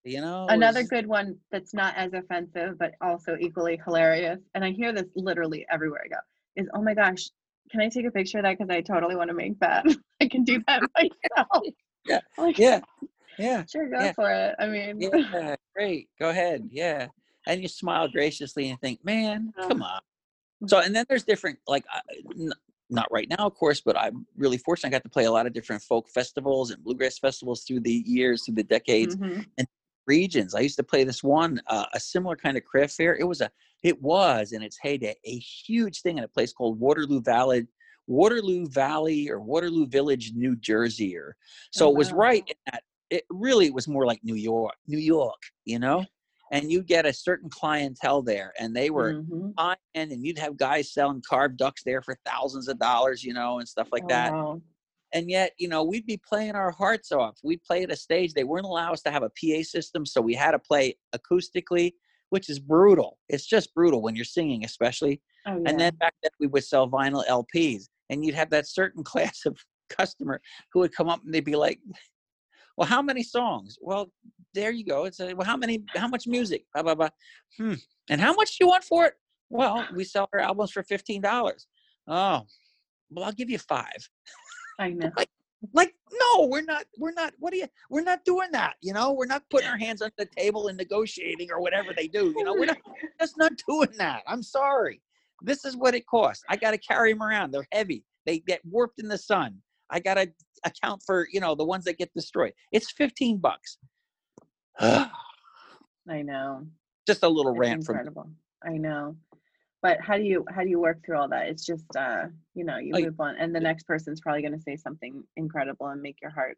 You know Another was- good one that's not as offensive, but also equally hilarious. And I hear this literally everywhere I go is, oh my gosh, can I take a picture of that? Because I totally want to make that. I can do that myself. Yeah. Like, yeah yeah Sure, go Yeah. for it. I mean, yeah great go ahead yeah and you smile graciously and think man come on. So and then there's different like not right now of course but i'm really fortunate i got to play a lot of different folk festivals and bluegrass festivals through the years through the decades Mhm. regions. I used to play this one uh, a similar kind of craft fair. It was a it was in its heyday a huge thing in a place called waterloo valley waterloo valley or waterloo village new jersey or so Oh, it was right in that it really was more like new york new york you know and you get a certain clientele there and they were Mhm. high end and you'd have guys selling carved ducks there for thousands of dollars you know and stuff like Oh, that. wow. and yet you know we'd be playing our hearts off. We'd play at a stage they wouldn't allow us to have a pa system so we had to play acoustically which is brutal. It's just brutal when you're singing especially. Oh, and then back then we would sell vinyl lps and you'd have that certain class of customer who would come up and they'd be like well how many songs? Well there you go. It's a, well how many how much music? Blah blah blah. Hmm and how much do you want for it? Well we sell our albums for $15 oh well i'll give you five. I know. like no we're not we're not what do you we're not doing that you know? We're not putting our hands on the table and negotiating or whatever they do you know? We're not just not doing that. I'm sorry. This is what it costs. I got to carry them around. They're heavy. They get warped in the sun. I got to account for you know the ones that get destroyed. It's 15 bucks I know. just a little It's rant from incredible. I know. But how do you how do you work through all that? It's just uh, you know, you Like- move on and the next person's probably gonna say something incredible and make your heart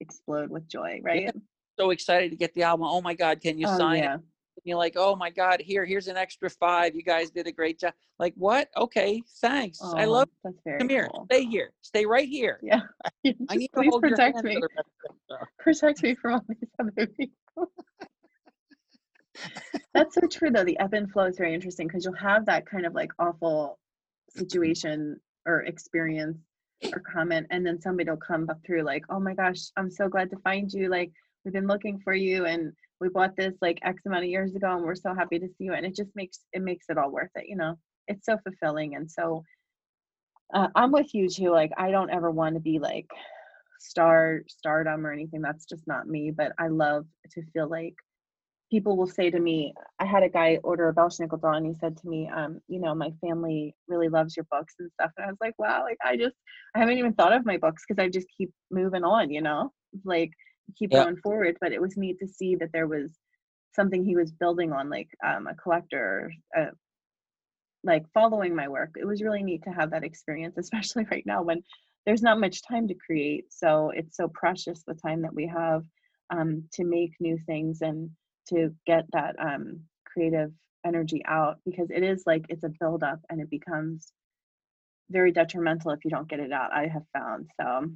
explode with joy, right? so excited to get the album oh my god can you oh, sign it yeah. and you're like oh my god here here's an extra five you guys did a great job like what okay thanks i oh, love that's very come here cool. stay here stay right here Yeah. I Just need to please hold protect hand me. for the rest of the show. Protect me from all these other people. That's so true though. The ebb and flow is very interesting because you'll have that kind of like awful situation or experience or comment and then somebody will come up through like, oh my gosh, I'm so glad to find you. Like we've been looking for you and we bought this like X amount of years ago and we're so happy to see you. And it just makes it makes it all worth it, you know. It's so fulfilling and so uh, I'm with you too. Like I don't ever want to be like star stardom or anything. That's just not me. But I love to feel like people will say to me, I had a guy order a Belschnickel doll, and he said to me, um, you know, my family really loves your books and stuff. And I was like, wow, like I just I haven't even thought of my books because I just keep moving on, you know, like keep Yeah. going forward. But it was neat to see that there was something he was building on, like um, a collector, uh, like following my work. It was really neat to have that experience, especially right now when there's not much time to create. So it's so precious the time that we have um, to make new things and to get that um, creative energy out because it is like it's a buildup and it becomes very detrimental if you don't get it out. I have found so.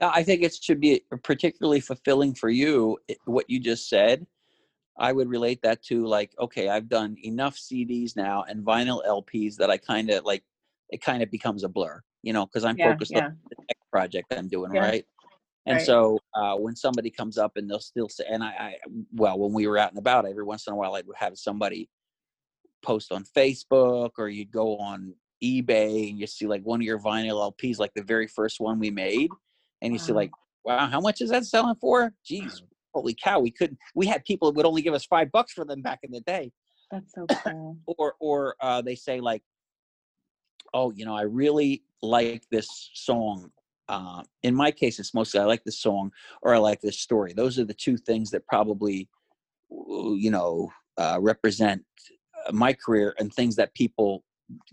I think it should be particularly fulfilling for you. What you just said, I would relate that to like, okay, I've done enough CDs now and vinyl LPs that I kind of like. It kind of becomes a blur, you know, because I'm Yeah, focused yeah. on the next project I'm doing, Yeah. right? And Right. so uh, when somebody comes up and they'll still say, and I, I, well, when we were out and about, every once in a while I'd have somebody post on Facebook or you'd go on eBay and you see like one of your vinyl LPs, like the very first one we made, and you see like, wow, how much is that selling for? Geez, holy cow, we couldn't. We had people that would only give us five bucks for them back in the day, That's so cool. or or uh, they say like, oh, you know, I really like this song. Uh, in my case, it's mostly I like this song or I like this story. Those are the two things that probably, you know, uh, represent uh, my career and things that people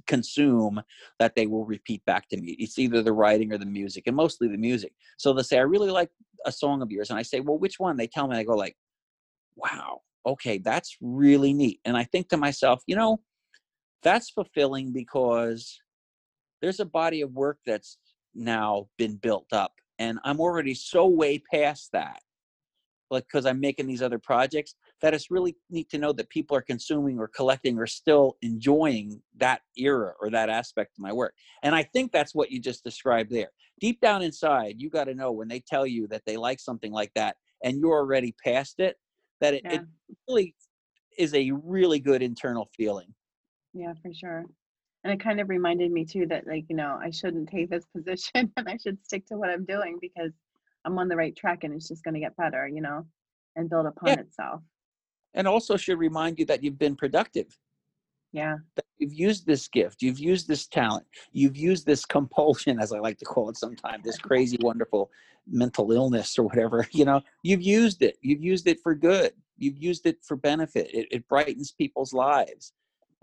consume that they will repeat back to me. It's either the writing or the music, and mostly the music. So they'll say, "I really like a song of yours," and I say, "Well, which one?" They tell me, I go like, "Wow, okay, that's really neat." And I think to myself, you know, that's fulfilling because there's a body of work that's now been built up and i'm already so way past that like because i'm making these other projects that it's really neat to know that people are consuming or collecting or still enjoying that era or that aspect of my work and i think that's what you just described there deep down inside you got to know when they tell you that they like something like that and you're already past it that it, Yeah. it really is a really good internal feeling Yeah, for sure. And it kind of reminded me too that like, you know, I shouldn't take this position and I should stick to what I'm doing because I'm on the right track and it's just going to get better, you know, and build upon Yeah. itself. And also should remind you that you've been productive Yeah. that you've used this gift, you've used this talent, you've used this compulsion, as I like to call it sometimes, this crazy, wonderful mental illness or whatever, you know, you've used it. You've used it for good. You've used it for benefit. It, it brightens people's lives.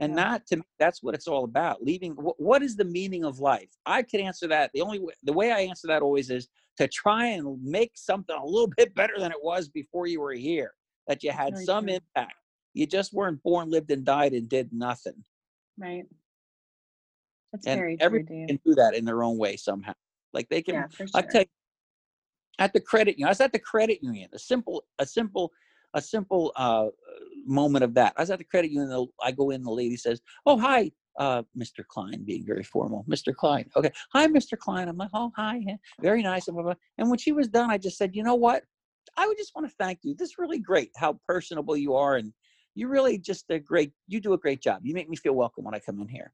And Yeah. not to me, that's what it's all about. Leaving, wh- what is the meaning of life? I could answer that. The only way, the way I answer that always is to try and make something a little bit better than it was before you were here, that you had Very some true. impact. You just weren't born, lived, and died and did nothing. Right. That's and very true, everyone can do that in their own way somehow. Like they can, Yeah, for I tell you, at the credit union, I was at the credit union. A simple, a simple, a simple uh, moment of that. I was at the credit union. I go in. The lady says, "Oh, hi, uh, Mr. Kline," being very formal. Mr. Kline. Okay, hi, Mr. Kline. I'm like, "Oh, hi, very nice." And when she was done, I just said, "You know what? I would just want to thank you. This is really great. How personable you are, and you really just a great. You do a great job. You make me feel welcome when I come in here."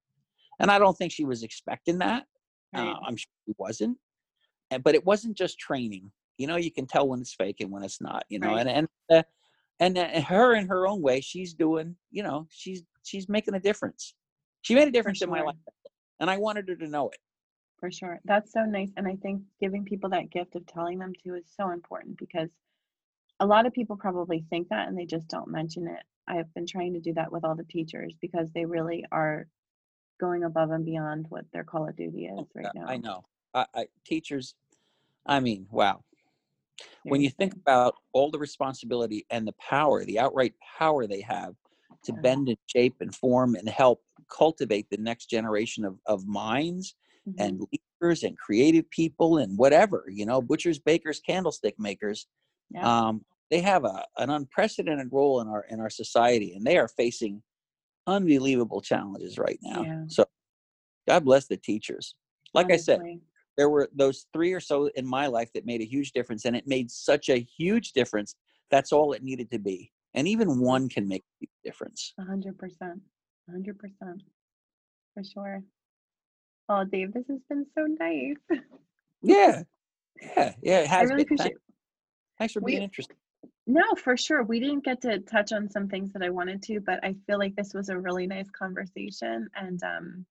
And I don't think she was expecting that. Right. Uh, I'm sure she wasn't. And, but it wasn't just training. You know, you can tell when it's fake and when it's not. You know, Right. and and uh, and uh, her in her own way, she's doing. You know, she's she's making a difference. She made a difference in my life, and I wanted her to know it. For sure. That's so nice. And I think giving people that gift of telling them to is so important because a lot of people probably think that and they just don't mention it. I have been trying to do that with all the teachers because they really are going above and beyond what their call of duty is right now. I know. I, I, teachers, I mean, wow. When you think about all the responsibility and the power, the outright power they have to Yeah. bend and shape and form and help cultivate the next generation of, of minds Mhm. and leaders and creative people and whatever, you know, butchers, bakers, candlestick makers. yeah. Um, they have a, an unprecedented role in our in our society and they are facing unbelievable challenges right now. Yeah. So God bless the teachers. Like I said, there were those three or so in my life that made a huge difference and it made such a huge difference that's all it needed to be and even one can make a difference hundred percent. Hundred percent. For sure. Oh, Dave, this has been so nice. yeah yeah yeah it I really been. appreciate Thanks, thanks for We- being interested No, for sure. We didn't get to touch on some things that I wanted to, but I feel like this was a really nice conversation and um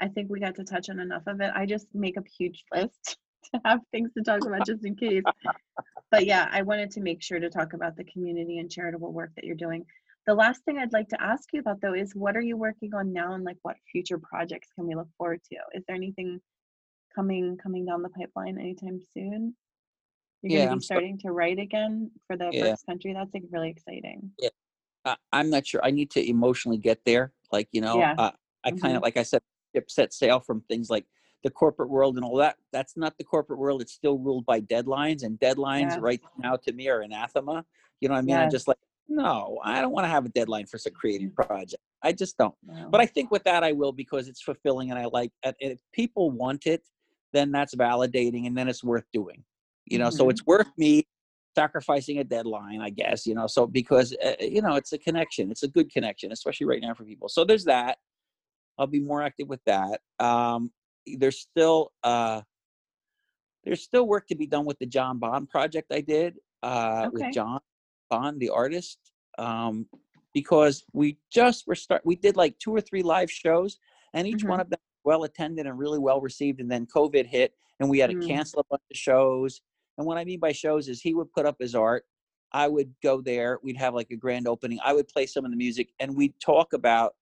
I think we got to touch on enough of it. I just make a huge list to have things to talk about just in case. But yeah, I wanted to make sure to talk about the community and charitable work that you're doing. The last thing I'd like to ask you about though is what are you working on now and like what future projects can we look forward to? Is there anything coming coming down the pipeline anytime soon? You're Yeah, gonna I'm be start- starting to write again for the Yeah. Berks Country. That's like really exciting. I, i'm not sure i need to emotionally get there like you know Yeah. uh, i kind of like i said ship set sail from things like the corporate world and all that that's not the corporate world it's still ruled by deadlines and deadlines right now to me are anathema you know what i mean i Yes. just like no i don't want to have a deadline for some creative project i just don't No. but I think with that I will because it's fulfilling and I like and if people want it, then that's validating and then it's worth doing. You know, so Mhm. it's worth me sacrificing a deadline, I guess. You know, so because uh, you know it's a connection, it's a good connection, especially right now for people. So there's that. I'll be more active with that. Um, there's still uh, there's still work to be done with the John Bond project I did uh, Okay. with John Bond, the artist, um, because we just were start. We did like two or three live shows, and each Mhm. one of them well attended and really well received. And then COVID hit, and we had to Mm. cancel a bunch of shows. And what I mean by shows is he would put up his art. I would go there. We'd have like a grand opening. I would play some of the music, and we'd talk about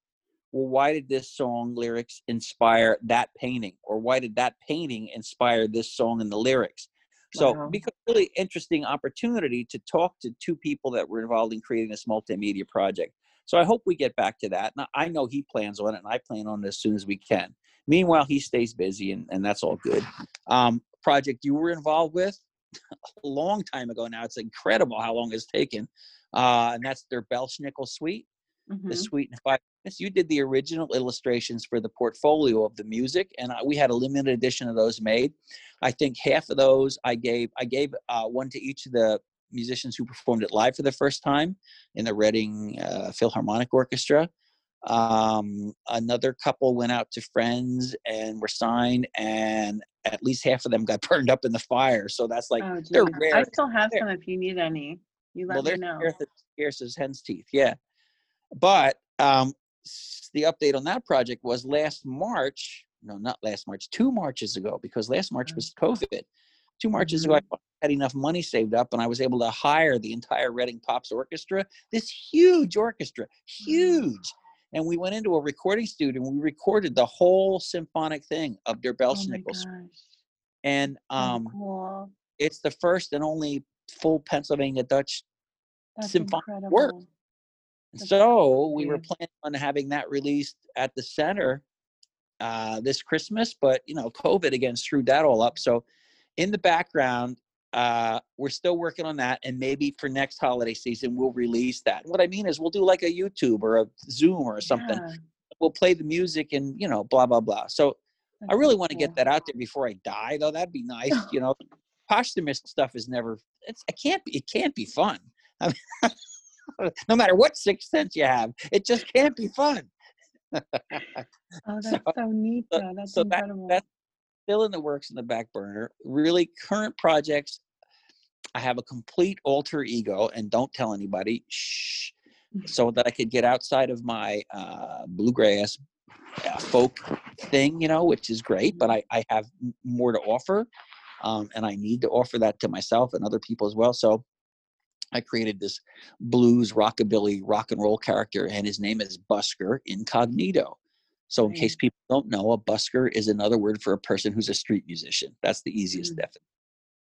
well, why did this song lyrics inspire that painting? Or why did that painting inspire this song and the lyrics? So Wow. because really interesting opportunity to talk to two people that were involved in creating this multimedia project. So I hope we get back to that. Now, I know he plans on it, and I plan on it as soon as we can. Meanwhile, he stays busy, and, and that's all good. Um, project you were involved with a long time ago now. It's incredible how long it's taken. Uh, and that's their Belsnickel suite, Mhm. the suite and five minutes. You did the original illustrations for the portfolio of the music, and I, we had a limited edition of those made. I think half of those I gave. I gave uh, one to each of the musicians who performed it live for the first time in the Reading uh, Philharmonic Orchestra. Um, another couple went out to friends and were signed, and at least half of them got burned up in the fire. So that's like oh, they're geez. I still have some if you need any. You let well, me they're know. scarce as hen's teeth. Yeah, but um, the update on that project was last March. No, not last March. Two Marches ago, because last March Mm. was COVID. Two Marches ago, I had enough money saved up, and I was able to hire the entire Reading Pops Orchestra. This huge orchestra, huge. And we went into a recording studio and we recorded the whole symphonic thing of Der Oh Belschnickel. gosh. and Oh, um, cool. it's the first and only full Pennsylvania Dutch That's symphonic incredible. work. That's So we were planning on having that released at the center uh, this Christmas, but you know, COVID again screwed that all up. So in the background, uh, we're still working on that, and maybe for next holiday season we'll release that. What I mean is, we'll do like a YouTube or a Zoom or something. Yeah, We'll play the music and you know, blah blah blah. So I really want to get that out there before I die, though. That'd be nice. You know, posthumous stuff is never. It's. It can't be. It can't be fun. I mean, no matter what sixth sense you have, it just can't be fun. Oh, that's So- so, neat, though. That's so that- that's Still in the works in the back burner. Really, current projects. I have a complete alter ego, and don't tell anybody. Shh. So that I could get outside of my uh, bluegrass uh, folk thing, you know, which is great. But I, I have more to offer, um, and I need to offer that to myself and other people as well. So I created this blues rockabilly rock and roll character, and his name is Busker Incognito. So, in Right. case people don't know, a busker is another word for a person who's a street musician. That's the easiest Mm. definition.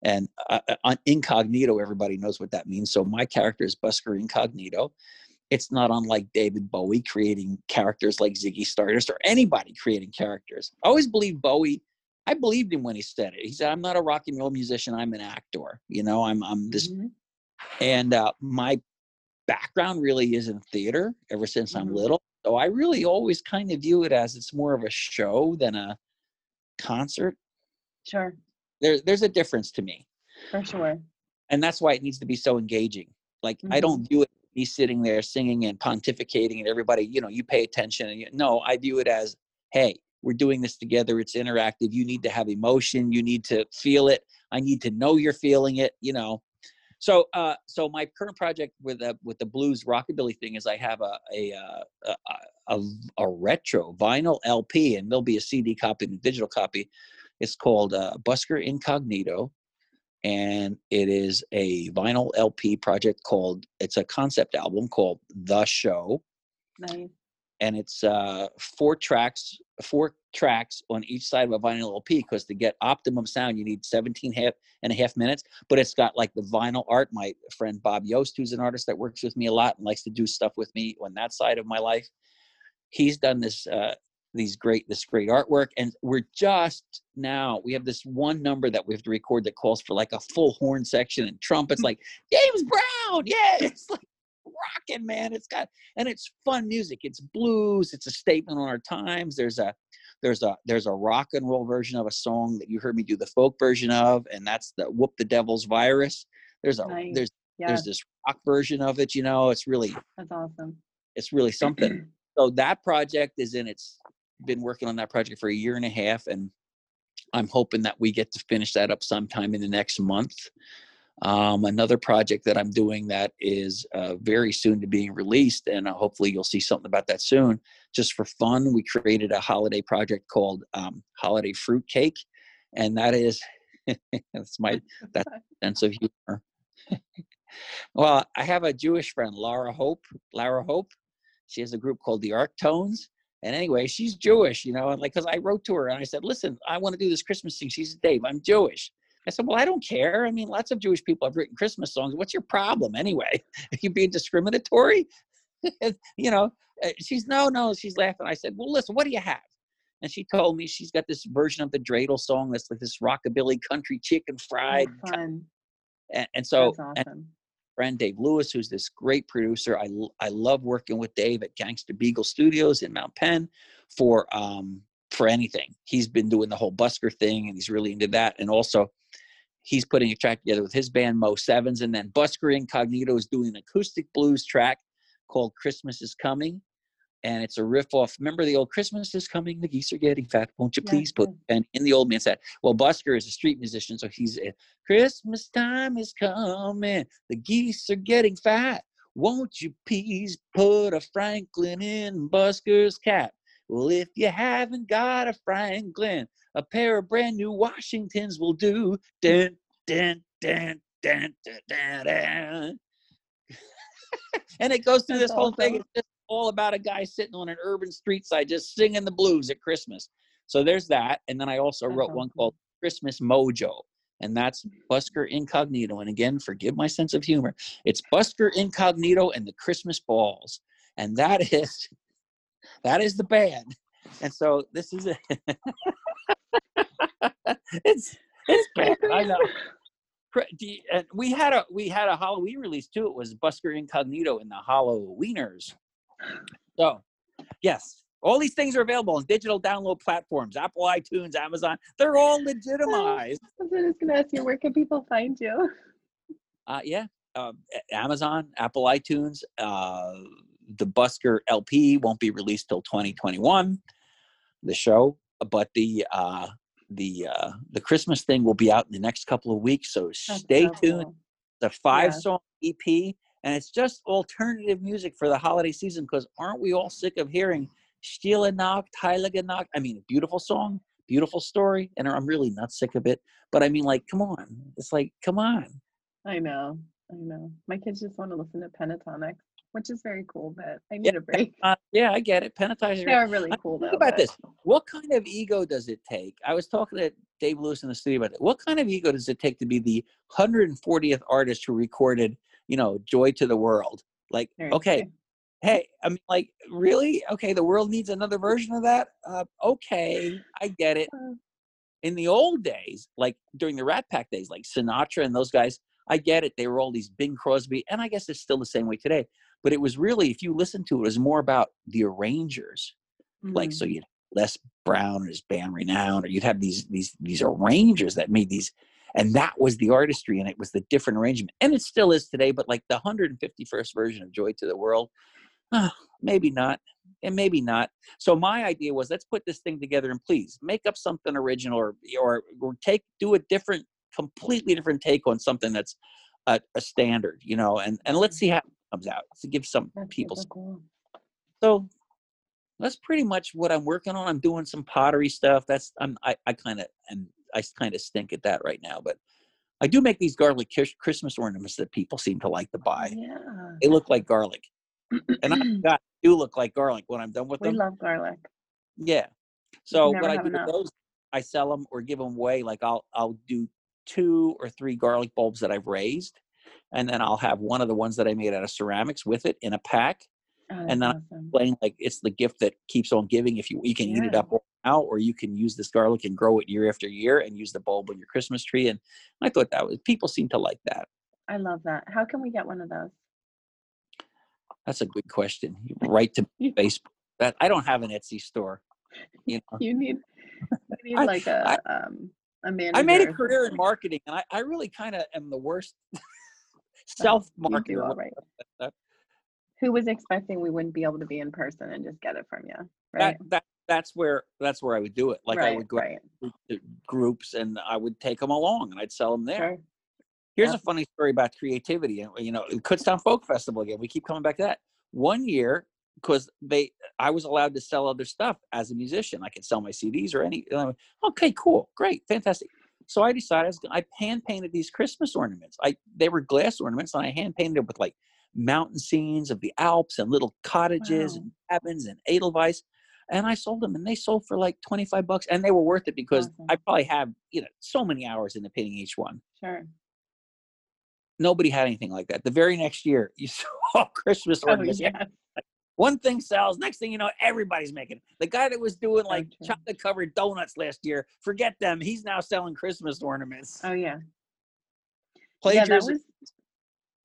And uh, uh, on incognito, everybody knows what that means. So, my character is Busker Incognito. It's not unlike David Bowie creating characters like Ziggy Stardust or anybody creating characters. I always believed Bowie. I believed him when he said it. He said, "I'm not a rock and roll musician. I'm an actor. You know, I'm I'm this Mhm. And uh, my background really is in theater ever since i'm Mhm. little so i really always kind of view it as it's more of a show than a concert. Sure, there, there's a difference to me. For sure. and that's why it needs to be so engaging. Like i don't view it me sitting there singing and pontificating and everybody you know you pay attention and you, no i view it as hey we're doing this together it's interactive you need to have emotion you need to feel it i need to know you're feeling it you know so uh so my current project with uh, with the blues rockabilly thing is i have a a uh, a, a, a, a retro vinyl lp and there'll be a cd copy and a digital copy it's called uh, busker incognito and it is a vinyl lp project called it's a concept album called the show Nice. and it's uh, four tracks, four tracks on each side of a vinyl LP. Because to get optimum sound, you need 17 half and a half minutes. But it's got like the vinyl art. My friend Bob Yost, who's an artist that works with me a lot and likes to do stuff with me on that side of my life, he's done this uh, these great this great artwork. And we're just now we have this one number that we have to record that calls for like a full horn section and trumpets, like James Brown. Yeah, it's like rocking, man. It's got and it's fun music. It's blues. It's a statement on our times. There's a there's a there's a rock and roll version of a song that you heard me do the folk version of, and that's the Whoop the Devil's Virus. There's a Nice. there's Yeah, there's this rock version of it. You know, it's really that's awesome. it's really something. so that project is in its been working on that project for a year and a half, and I'm hoping that we get to finish that up sometime in the next month. Um, another project that I'm doing that is uh, very soon to being released, and uh, hopefully you'll see something about that soon. Just for fun, we created a holiday project called um, Holiday Fruit Cake, and that is that's my that sense of humor. well, I have a Jewish friend, Laura Hope. Laura Hope, she has a group called the Arc Tones. And anyway, she's Jewish, you know, and like, cause I wrote to her and I said, listen, I want to do this Christmas thing. She said, Dave, I'm Jewish. I said, well, I don't care. I mean, lots of Jewish people have written Christmas songs. What's your problem anyway? Are you being discriminatory? you know, uh, she's no, no. She's laughing. I said, well, listen, what do you have? And she told me she's got this version of the dreidel song that's like this rockabilly country chicken fried. Oh, fun. And, and so, That's and awesome. friend Dave Lewis, who's this great producer. I, I love working with Dave at Gangster Beagle Studios in Mount Penn for um for anything. He's been doing the whole busker thing, and he's really into that. And also, he's putting a track together with his band Mo Sevens, and then Busker Incognito is doing an acoustic blues track called "Christmas Is Coming." And it's a riff off. Remember the old "Christmas is coming, the geese are getting fat. Won't you Yeah, please put?" And in the old man said, "Well, Busker is a street musician, so he's a, Christmas time is coming, the geese are getting fat. Won't you please put a Franklin in Busker's cap? Well, if you haven't got a Franklin, a pair of brand new Washingtons will do. Dun, dun, dun, dun, dun, dun, dun. and it goes through this whole thing. It's just all about a guy sitting on an urban street side just singing the blues at Christmas. So there's that. And then I also wrote one called Christmas Mojo. And that's Busker Incognito. And again, forgive my sense of humor. It's Busker Incognito and the Christmas Balls. And that is that is the band. And so this is it. it's it's bad. I know. Cra- do you- And we had a we had a Halloween release too. It was Busker Incognito and the Halloweeners. So, yes, all these things are available on digital download platforms: Apple, iTunes, Amazon. They're all legitimized. I was just gonna ask you, where can people find you? Uh, yeah, uh, Amazon, Apple, iTunes. Uh, the Busker LP won't be released till 2021. The show, but the uh, the uh, the Christmas thing will be out in the next couple of weeks. So stay tuned. cool. the five song EP, and it's just alternative music for the holiday season. Because aren't we all sick of hearing Stille Nacht, Heilige Nacht? I mean, beautiful song, beautiful story, and I'm really not sick of it. But I mean, like, come on, it's like, come on. I know, I know. My kids just want to listen to Pentatonix, which is very cool, but I need Yeah, a break. Uh, yeah, I get it. Pentatizing. They are really cool though. Think about but- this. What kind of ego does it take? I was talking to Dave Lewis in the studio about it. What kind of ego does it take to be the 140th artist who recorded, you know, Joy to the World? Like, okay, hey, I mean, like, really? Okay, the world needs another version of that? Uh, okay, I get it. Uh, In the old days, like during the Rat Pack days, like Sinatra and those guys, I get it. They were all these Bing Crosby, and I guess it's still the same way today. But it was really, if you listen to it, it was more about the arrangers like mm, so you'd Les Brown and his band Renown, or you'd have these these these arrangers that made these, and that was the artistry, and it was the different arrangement, and it still is today. But like the 151st version of Joy to the World, ah, maybe not, and maybe not. So my idea was let's put this thing together and please make up something original, or or, or take do a different, completely different take on something that's a, a standard, you know, and and let's see how comes out to give some that's people cool. so that's pretty much what I'm working on. I'm doing some pottery stuff. That's I'm I, I kind of and I kind of stink at that right now, but I do make these garlic kish- Christmas ornaments that people seem to like to buy. Yeah. They look like garlic, and I God, do look like garlic when I'm done with we them. We love garlic. Yeah. So what I do with those, I sell them or give them away. Like I'll I'll do two or three garlic bulbs that I've raised, and then I'll have one of the ones that I made out of ceramics with it in a pack. Oh, And then awesome. explain like it's the gift that keeps on giving. If you you can eat it up now, or you can use this garlic and grow it year after year and use the bulb on your Christmas tree. And I thought that was people seem to like that. I love that. How can we get one of those? That's a good question. You Right to Facebook. That I don't have an Etsy store. You know, You need, you need I- like a um a manager. I made a career in marketing, and I, I really kind of am the worst self do all right. Who was expecting we wouldn't be able to be in person and just get it from you? Right. that that's where that's where I would do it. Like I would go right. to uh, groups and I would take them along and I'd sell them there. Sure. Here's Yeah. a funny story about creativity. and You know, Kutztown Folk Festival again. We keep coming back to that. One year, because they, I was allowed to sell other stuff as a musician. I could sell my CDs or any. okay, cool, great, fantastic. So I decided I, was, I hand painted these Christmas ornaments. I they were glass ornaments, and I hand painted them with like mountain scenes of the Alps and little cottages Wow. and cabins and Edelweiss. And I sold them, and they sold for like twenty five bucks, and they were worth it because Awesome. I probably have you know so many hours into painting each one. Sure. nobody had anything like that. The very next year, you saw Christmas Oh, ornaments. yeah. One thing sells. Next thing you know, everybody's making. it. The guy that was doing like true. chocolate covered donuts last year, forget them. He's now selling Christmas ornaments. Oh yeah. Plagiarism. Yeah, that was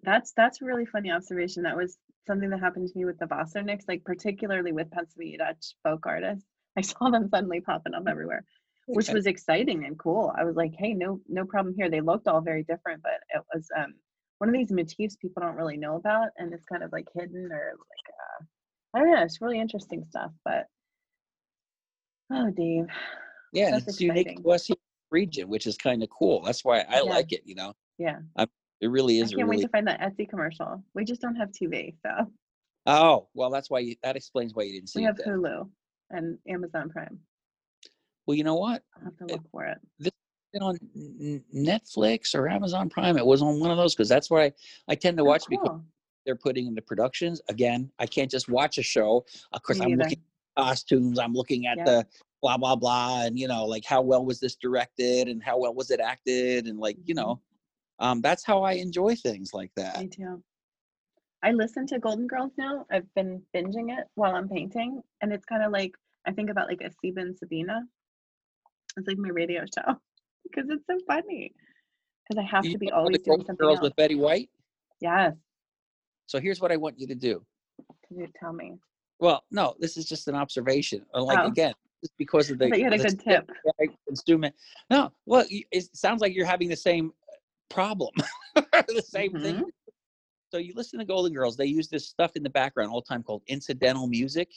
that's that's a really funny observation. That was something that happened to me with the Bossernicks, like particularly with Pennsylvania Dutch folk artists. I saw them suddenly popping up everywhere, which was exciting and cool. I was like, hey, no no problem here. They looked all very different, but it was um one of these motifs people don't really know about and it's kind of like hidden or like I don't know, it's really interesting stuff, but oh Dave. yeah, it's unique exciting. to us here in the region, which is kind of cool. That's why I Yeah. like it. You know, Yeah. it really is I can't wait to find that Etsy commercial. We just don't have TV, so Oh, well, that's why you, that explains why you didn't see it. we it. have Then. Hulu and Amazon Prime. Well, you know what? I'll have to It- look for it. It on Netflix or Amazon Prime. It was on one of those because that's where I, I tend to Oh, watch because cool. They're putting into productions. Again, I can't just watch a show. Of course, Me I'm looking at costumes. I'm looking at Yeah. the blah blah blah, and you know, like how well was this directed and how well was it acted, and like you Mhm. know, um, that's how I enjoy things like that. Me too. I listen to Golden Girls now. I've been binging it while I'm painting, and it's kind of like I think about like a and Sabina. It's like my radio show because it's so funny. Because I have You to be always doing something Girls else. with Betty White. Yes, So here's what I want you to do. can you tell me? Well, no, this is just an observation. Uh, Like Oh. again, just because of the, thought you had a good tip. that I consume. No, well, it sounds like you're having the same problem, the same thing. Mhm. So you listen to Golden Girls. They use this stuff in the background all the time called incidental music.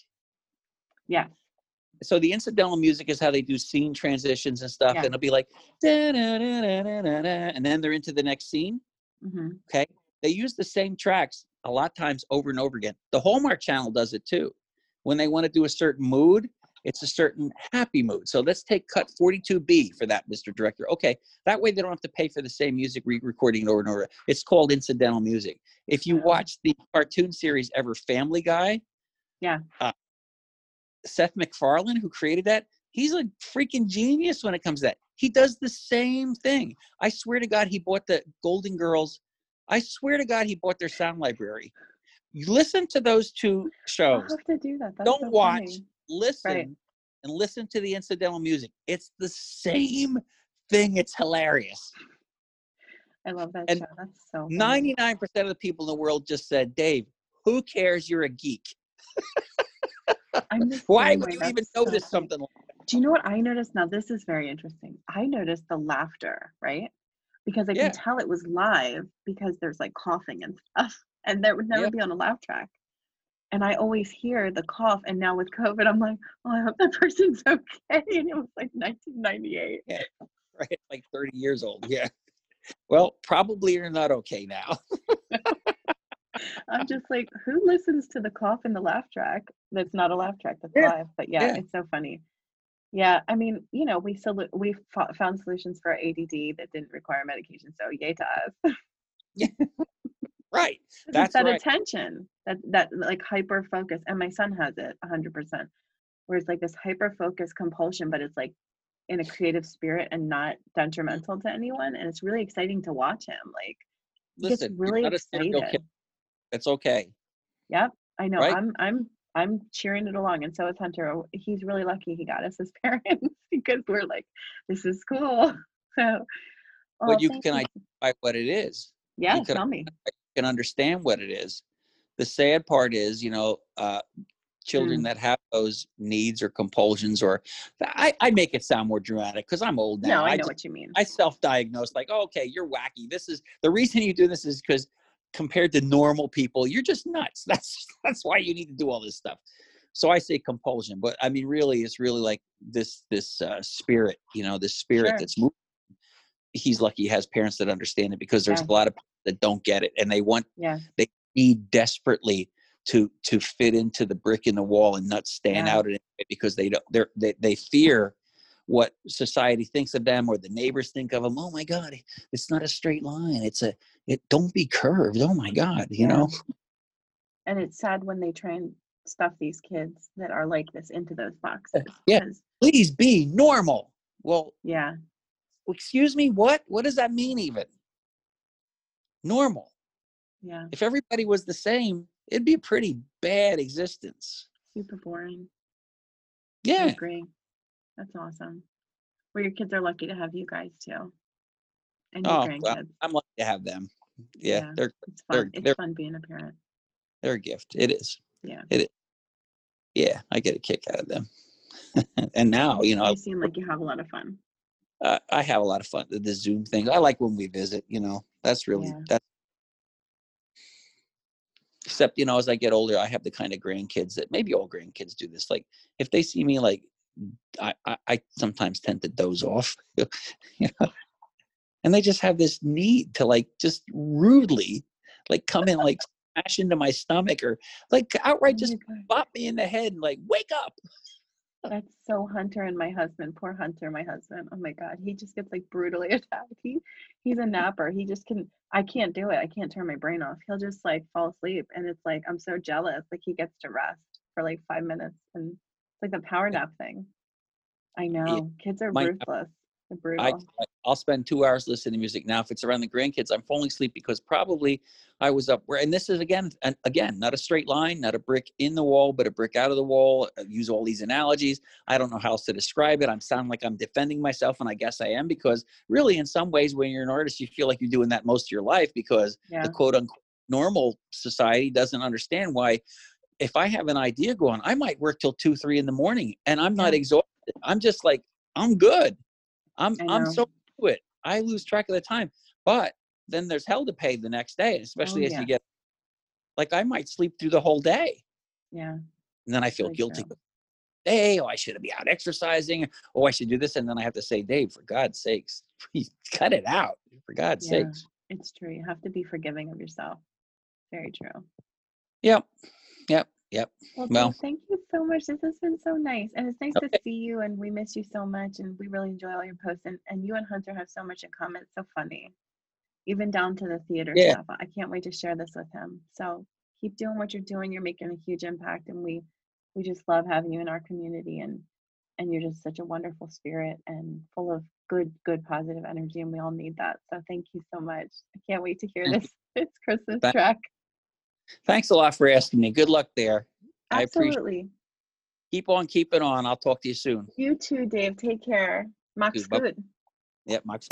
Yeah So the incidental music is how they do scene transitions and stuff, Yeah. and it'll be like, "Da-da-da-da-da-da," and then they're into the next scene. hmm Okay. They use the same tracks a lot of times over and over again. The Hallmark Channel does it too. When they want to do a certain mood, it's a certain happy mood. So let's take cut 42B for that, Mr. Director. Okay. That way they don't have to pay for the same music re recording over and over. It's called incidental music. If you watch the cartoon series ever Family Guy, Yeah. uh, Seth MacFarlane, who created that, he's a freaking genius when it comes to that. He does the same thing. I swear to God, he bought the Golden Girls. I swear to God, he bought their sound library. You listen to those two shows. have to do that. That's Don't so watch, funny. listen, and listen to the incidental music. It's the same thing. It's hilarious. I love that And show. That's so 99% of the people in the world just said, Dave, who cares? You're a geek. Why would you even so notice funny. something like Do you know what I noticed? Now, this is very interesting. I noticed the laughter, right? Because I Yeah. can tell it was live because there's like coughing and stuff, and that would never Yeah. be on a laugh track. And I always hear the cough. And now with COVID, I'm like, oh, I hope that person's okay. And it was like 1998. right? Like 30 years old. Yeah. Well, probably you're not okay now. I'm just like, who listens to the cough in the laugh track? That's not a laugh track. That's Yeah. live. But yeah, Yeah. it's so funny. Yeah, I mean, you know, we solu- we fo- found solutions for ADD that didn't require medication. So yay to us. yeah. Right. That's that right. attention, that that like hyper focus, and my son has it hundred percent. Where it's like this hyper focus compulsion, but it's like in a creative spirit and not detrimental to anyone, and it's really exciting to watch him. Like Listen, really excited. It's okay. Yep, I know. Right? I'm I'm I'm cheering it along, and so is Hunter. Oh, He's really lucky he got us as parents because we're like, this is cool. So, But you can identify what it is. Yeah, tell me. You can understand what it is. The sad part is, you know, uh, children Mm. that have those needs or compulsions, or I, I make it sound more dramatic because I'm old now. No, I know just- what you mean. I self-diagnose like, oh, okay, you're wacky. This is the reason you do this is because compared to normal people, you're just nuts. That's that's why you need to do all this stuff. So I say compulsion, but I mean, really, it's really like this this uh, spirit, you know, this spirit Sure. that's moving. He's lucky he has parents that understand it because there's Yeah. a lot of that don't get it, and they want yeah, they need desperately to to fit into the brick in the wall and not stand Yeah. out in it because they don't they're, they they fear what society thinks of them or the neighbors think of them. Oh my God, it's not a straight line. It's a it. Don't be curved. Oh my God, you Yeah. know. and it's sad when they try and stuff these kids that are like this into those eh, boxes. Yeah. Please be normal. Well, yeah, excuse me. What? What does that mean? Even normal. Yeah. If everybody was the same, it'd be a pretty bad existence. Super boring. I Yeah. agree. That's awesome. Well, your kids are lucky to have you guys too. And your Oh, grandkids. I'm lucky to have them. Yeah, Yeah. they're It's they're- fun. It's they're- fun being a parent. they're a gift. It is. Yeah. Yeah, I get a kick out of them. and now, you know, You seem like you have a lot of fun. uh, I have a lot of fun the Zoom thing. I like when we visit. You know, that's really Yeah. that. Except, you know, as I get older, I have the kind of grandkids that maybe all grandkids do this. Like, if they see me, like, I, I, I sometimes tend to doze off, you know, and they just have this need to like just rudely, like, come in, like, smash into my stomach or like outright Oh just God. bop me in the head and like, wake up. That's so Hunter and my husband. Poor Hunter, my husband. Oh my God, he just gets like brutally attacked. He he's a napper. He just can. I can't do it. I can't turn my brain off. He'll just like fall asleep, and it's like I'm so jealous. Like he gets to rest for like five minutes, and it's like the power nap thing. I know kids are my- ruthless. They're brutal. I, I'll spend two hours listening to music. Now, if it's around the grandkids, I'm falling asleep because probably I was up where, and this is again, and again, not a straight line, not a brick in the wall, but a brick out of the wall. I use all these analogies. I don't know how else to describe it. I'm sounding like I'm defending myself, and I guess I am because really, in some ways, when you're an artist, you feel like you're doing that most of your life because yeah. the quote unquote normal society doesn't understand why. If I have an idea going, I might work till two, three in the morning, and I'm not Yeah. exhausted. I'm just like, I'm good. I'm I'm so into it. I lose track of the time. But then there's hell to pay the next day, especially oh, as Oh, yeah. you get like I might sleep through the whole day. Yeah. And then I feel guilty. true. Hey, oh, I should be out exercising. Oh, I should do this. And then I have to say, Dave, for God's sakes, cut it out. For God's Yeah. sakes. It's true. You have to be forgiving of yourself. Very true. Yep. Yep. Yep. Well, Well- thank you so much. This has been so nice. And it's nice Okay. to see you and we miss you so much and we really enjoy all your posts and, and you and Hunter have so much in common. It's so funny. Even down to the theater Yeah. stuff. I can't wait to share this with him. So keep doing what you're doing. You're making a huge impact and we we just love having you in our community and and you're just such a wonderful spirit and full of good, good positive energy and we all need that. So thank you so much. I can't wait to hear this this Christmas Thank- track. Thanks a lot for asking me. Good luck there. I appreciate Absolutely. Keep on keeping on. I'll talk to you soon. You too, Dave. Take care. Max good. Yep, Max.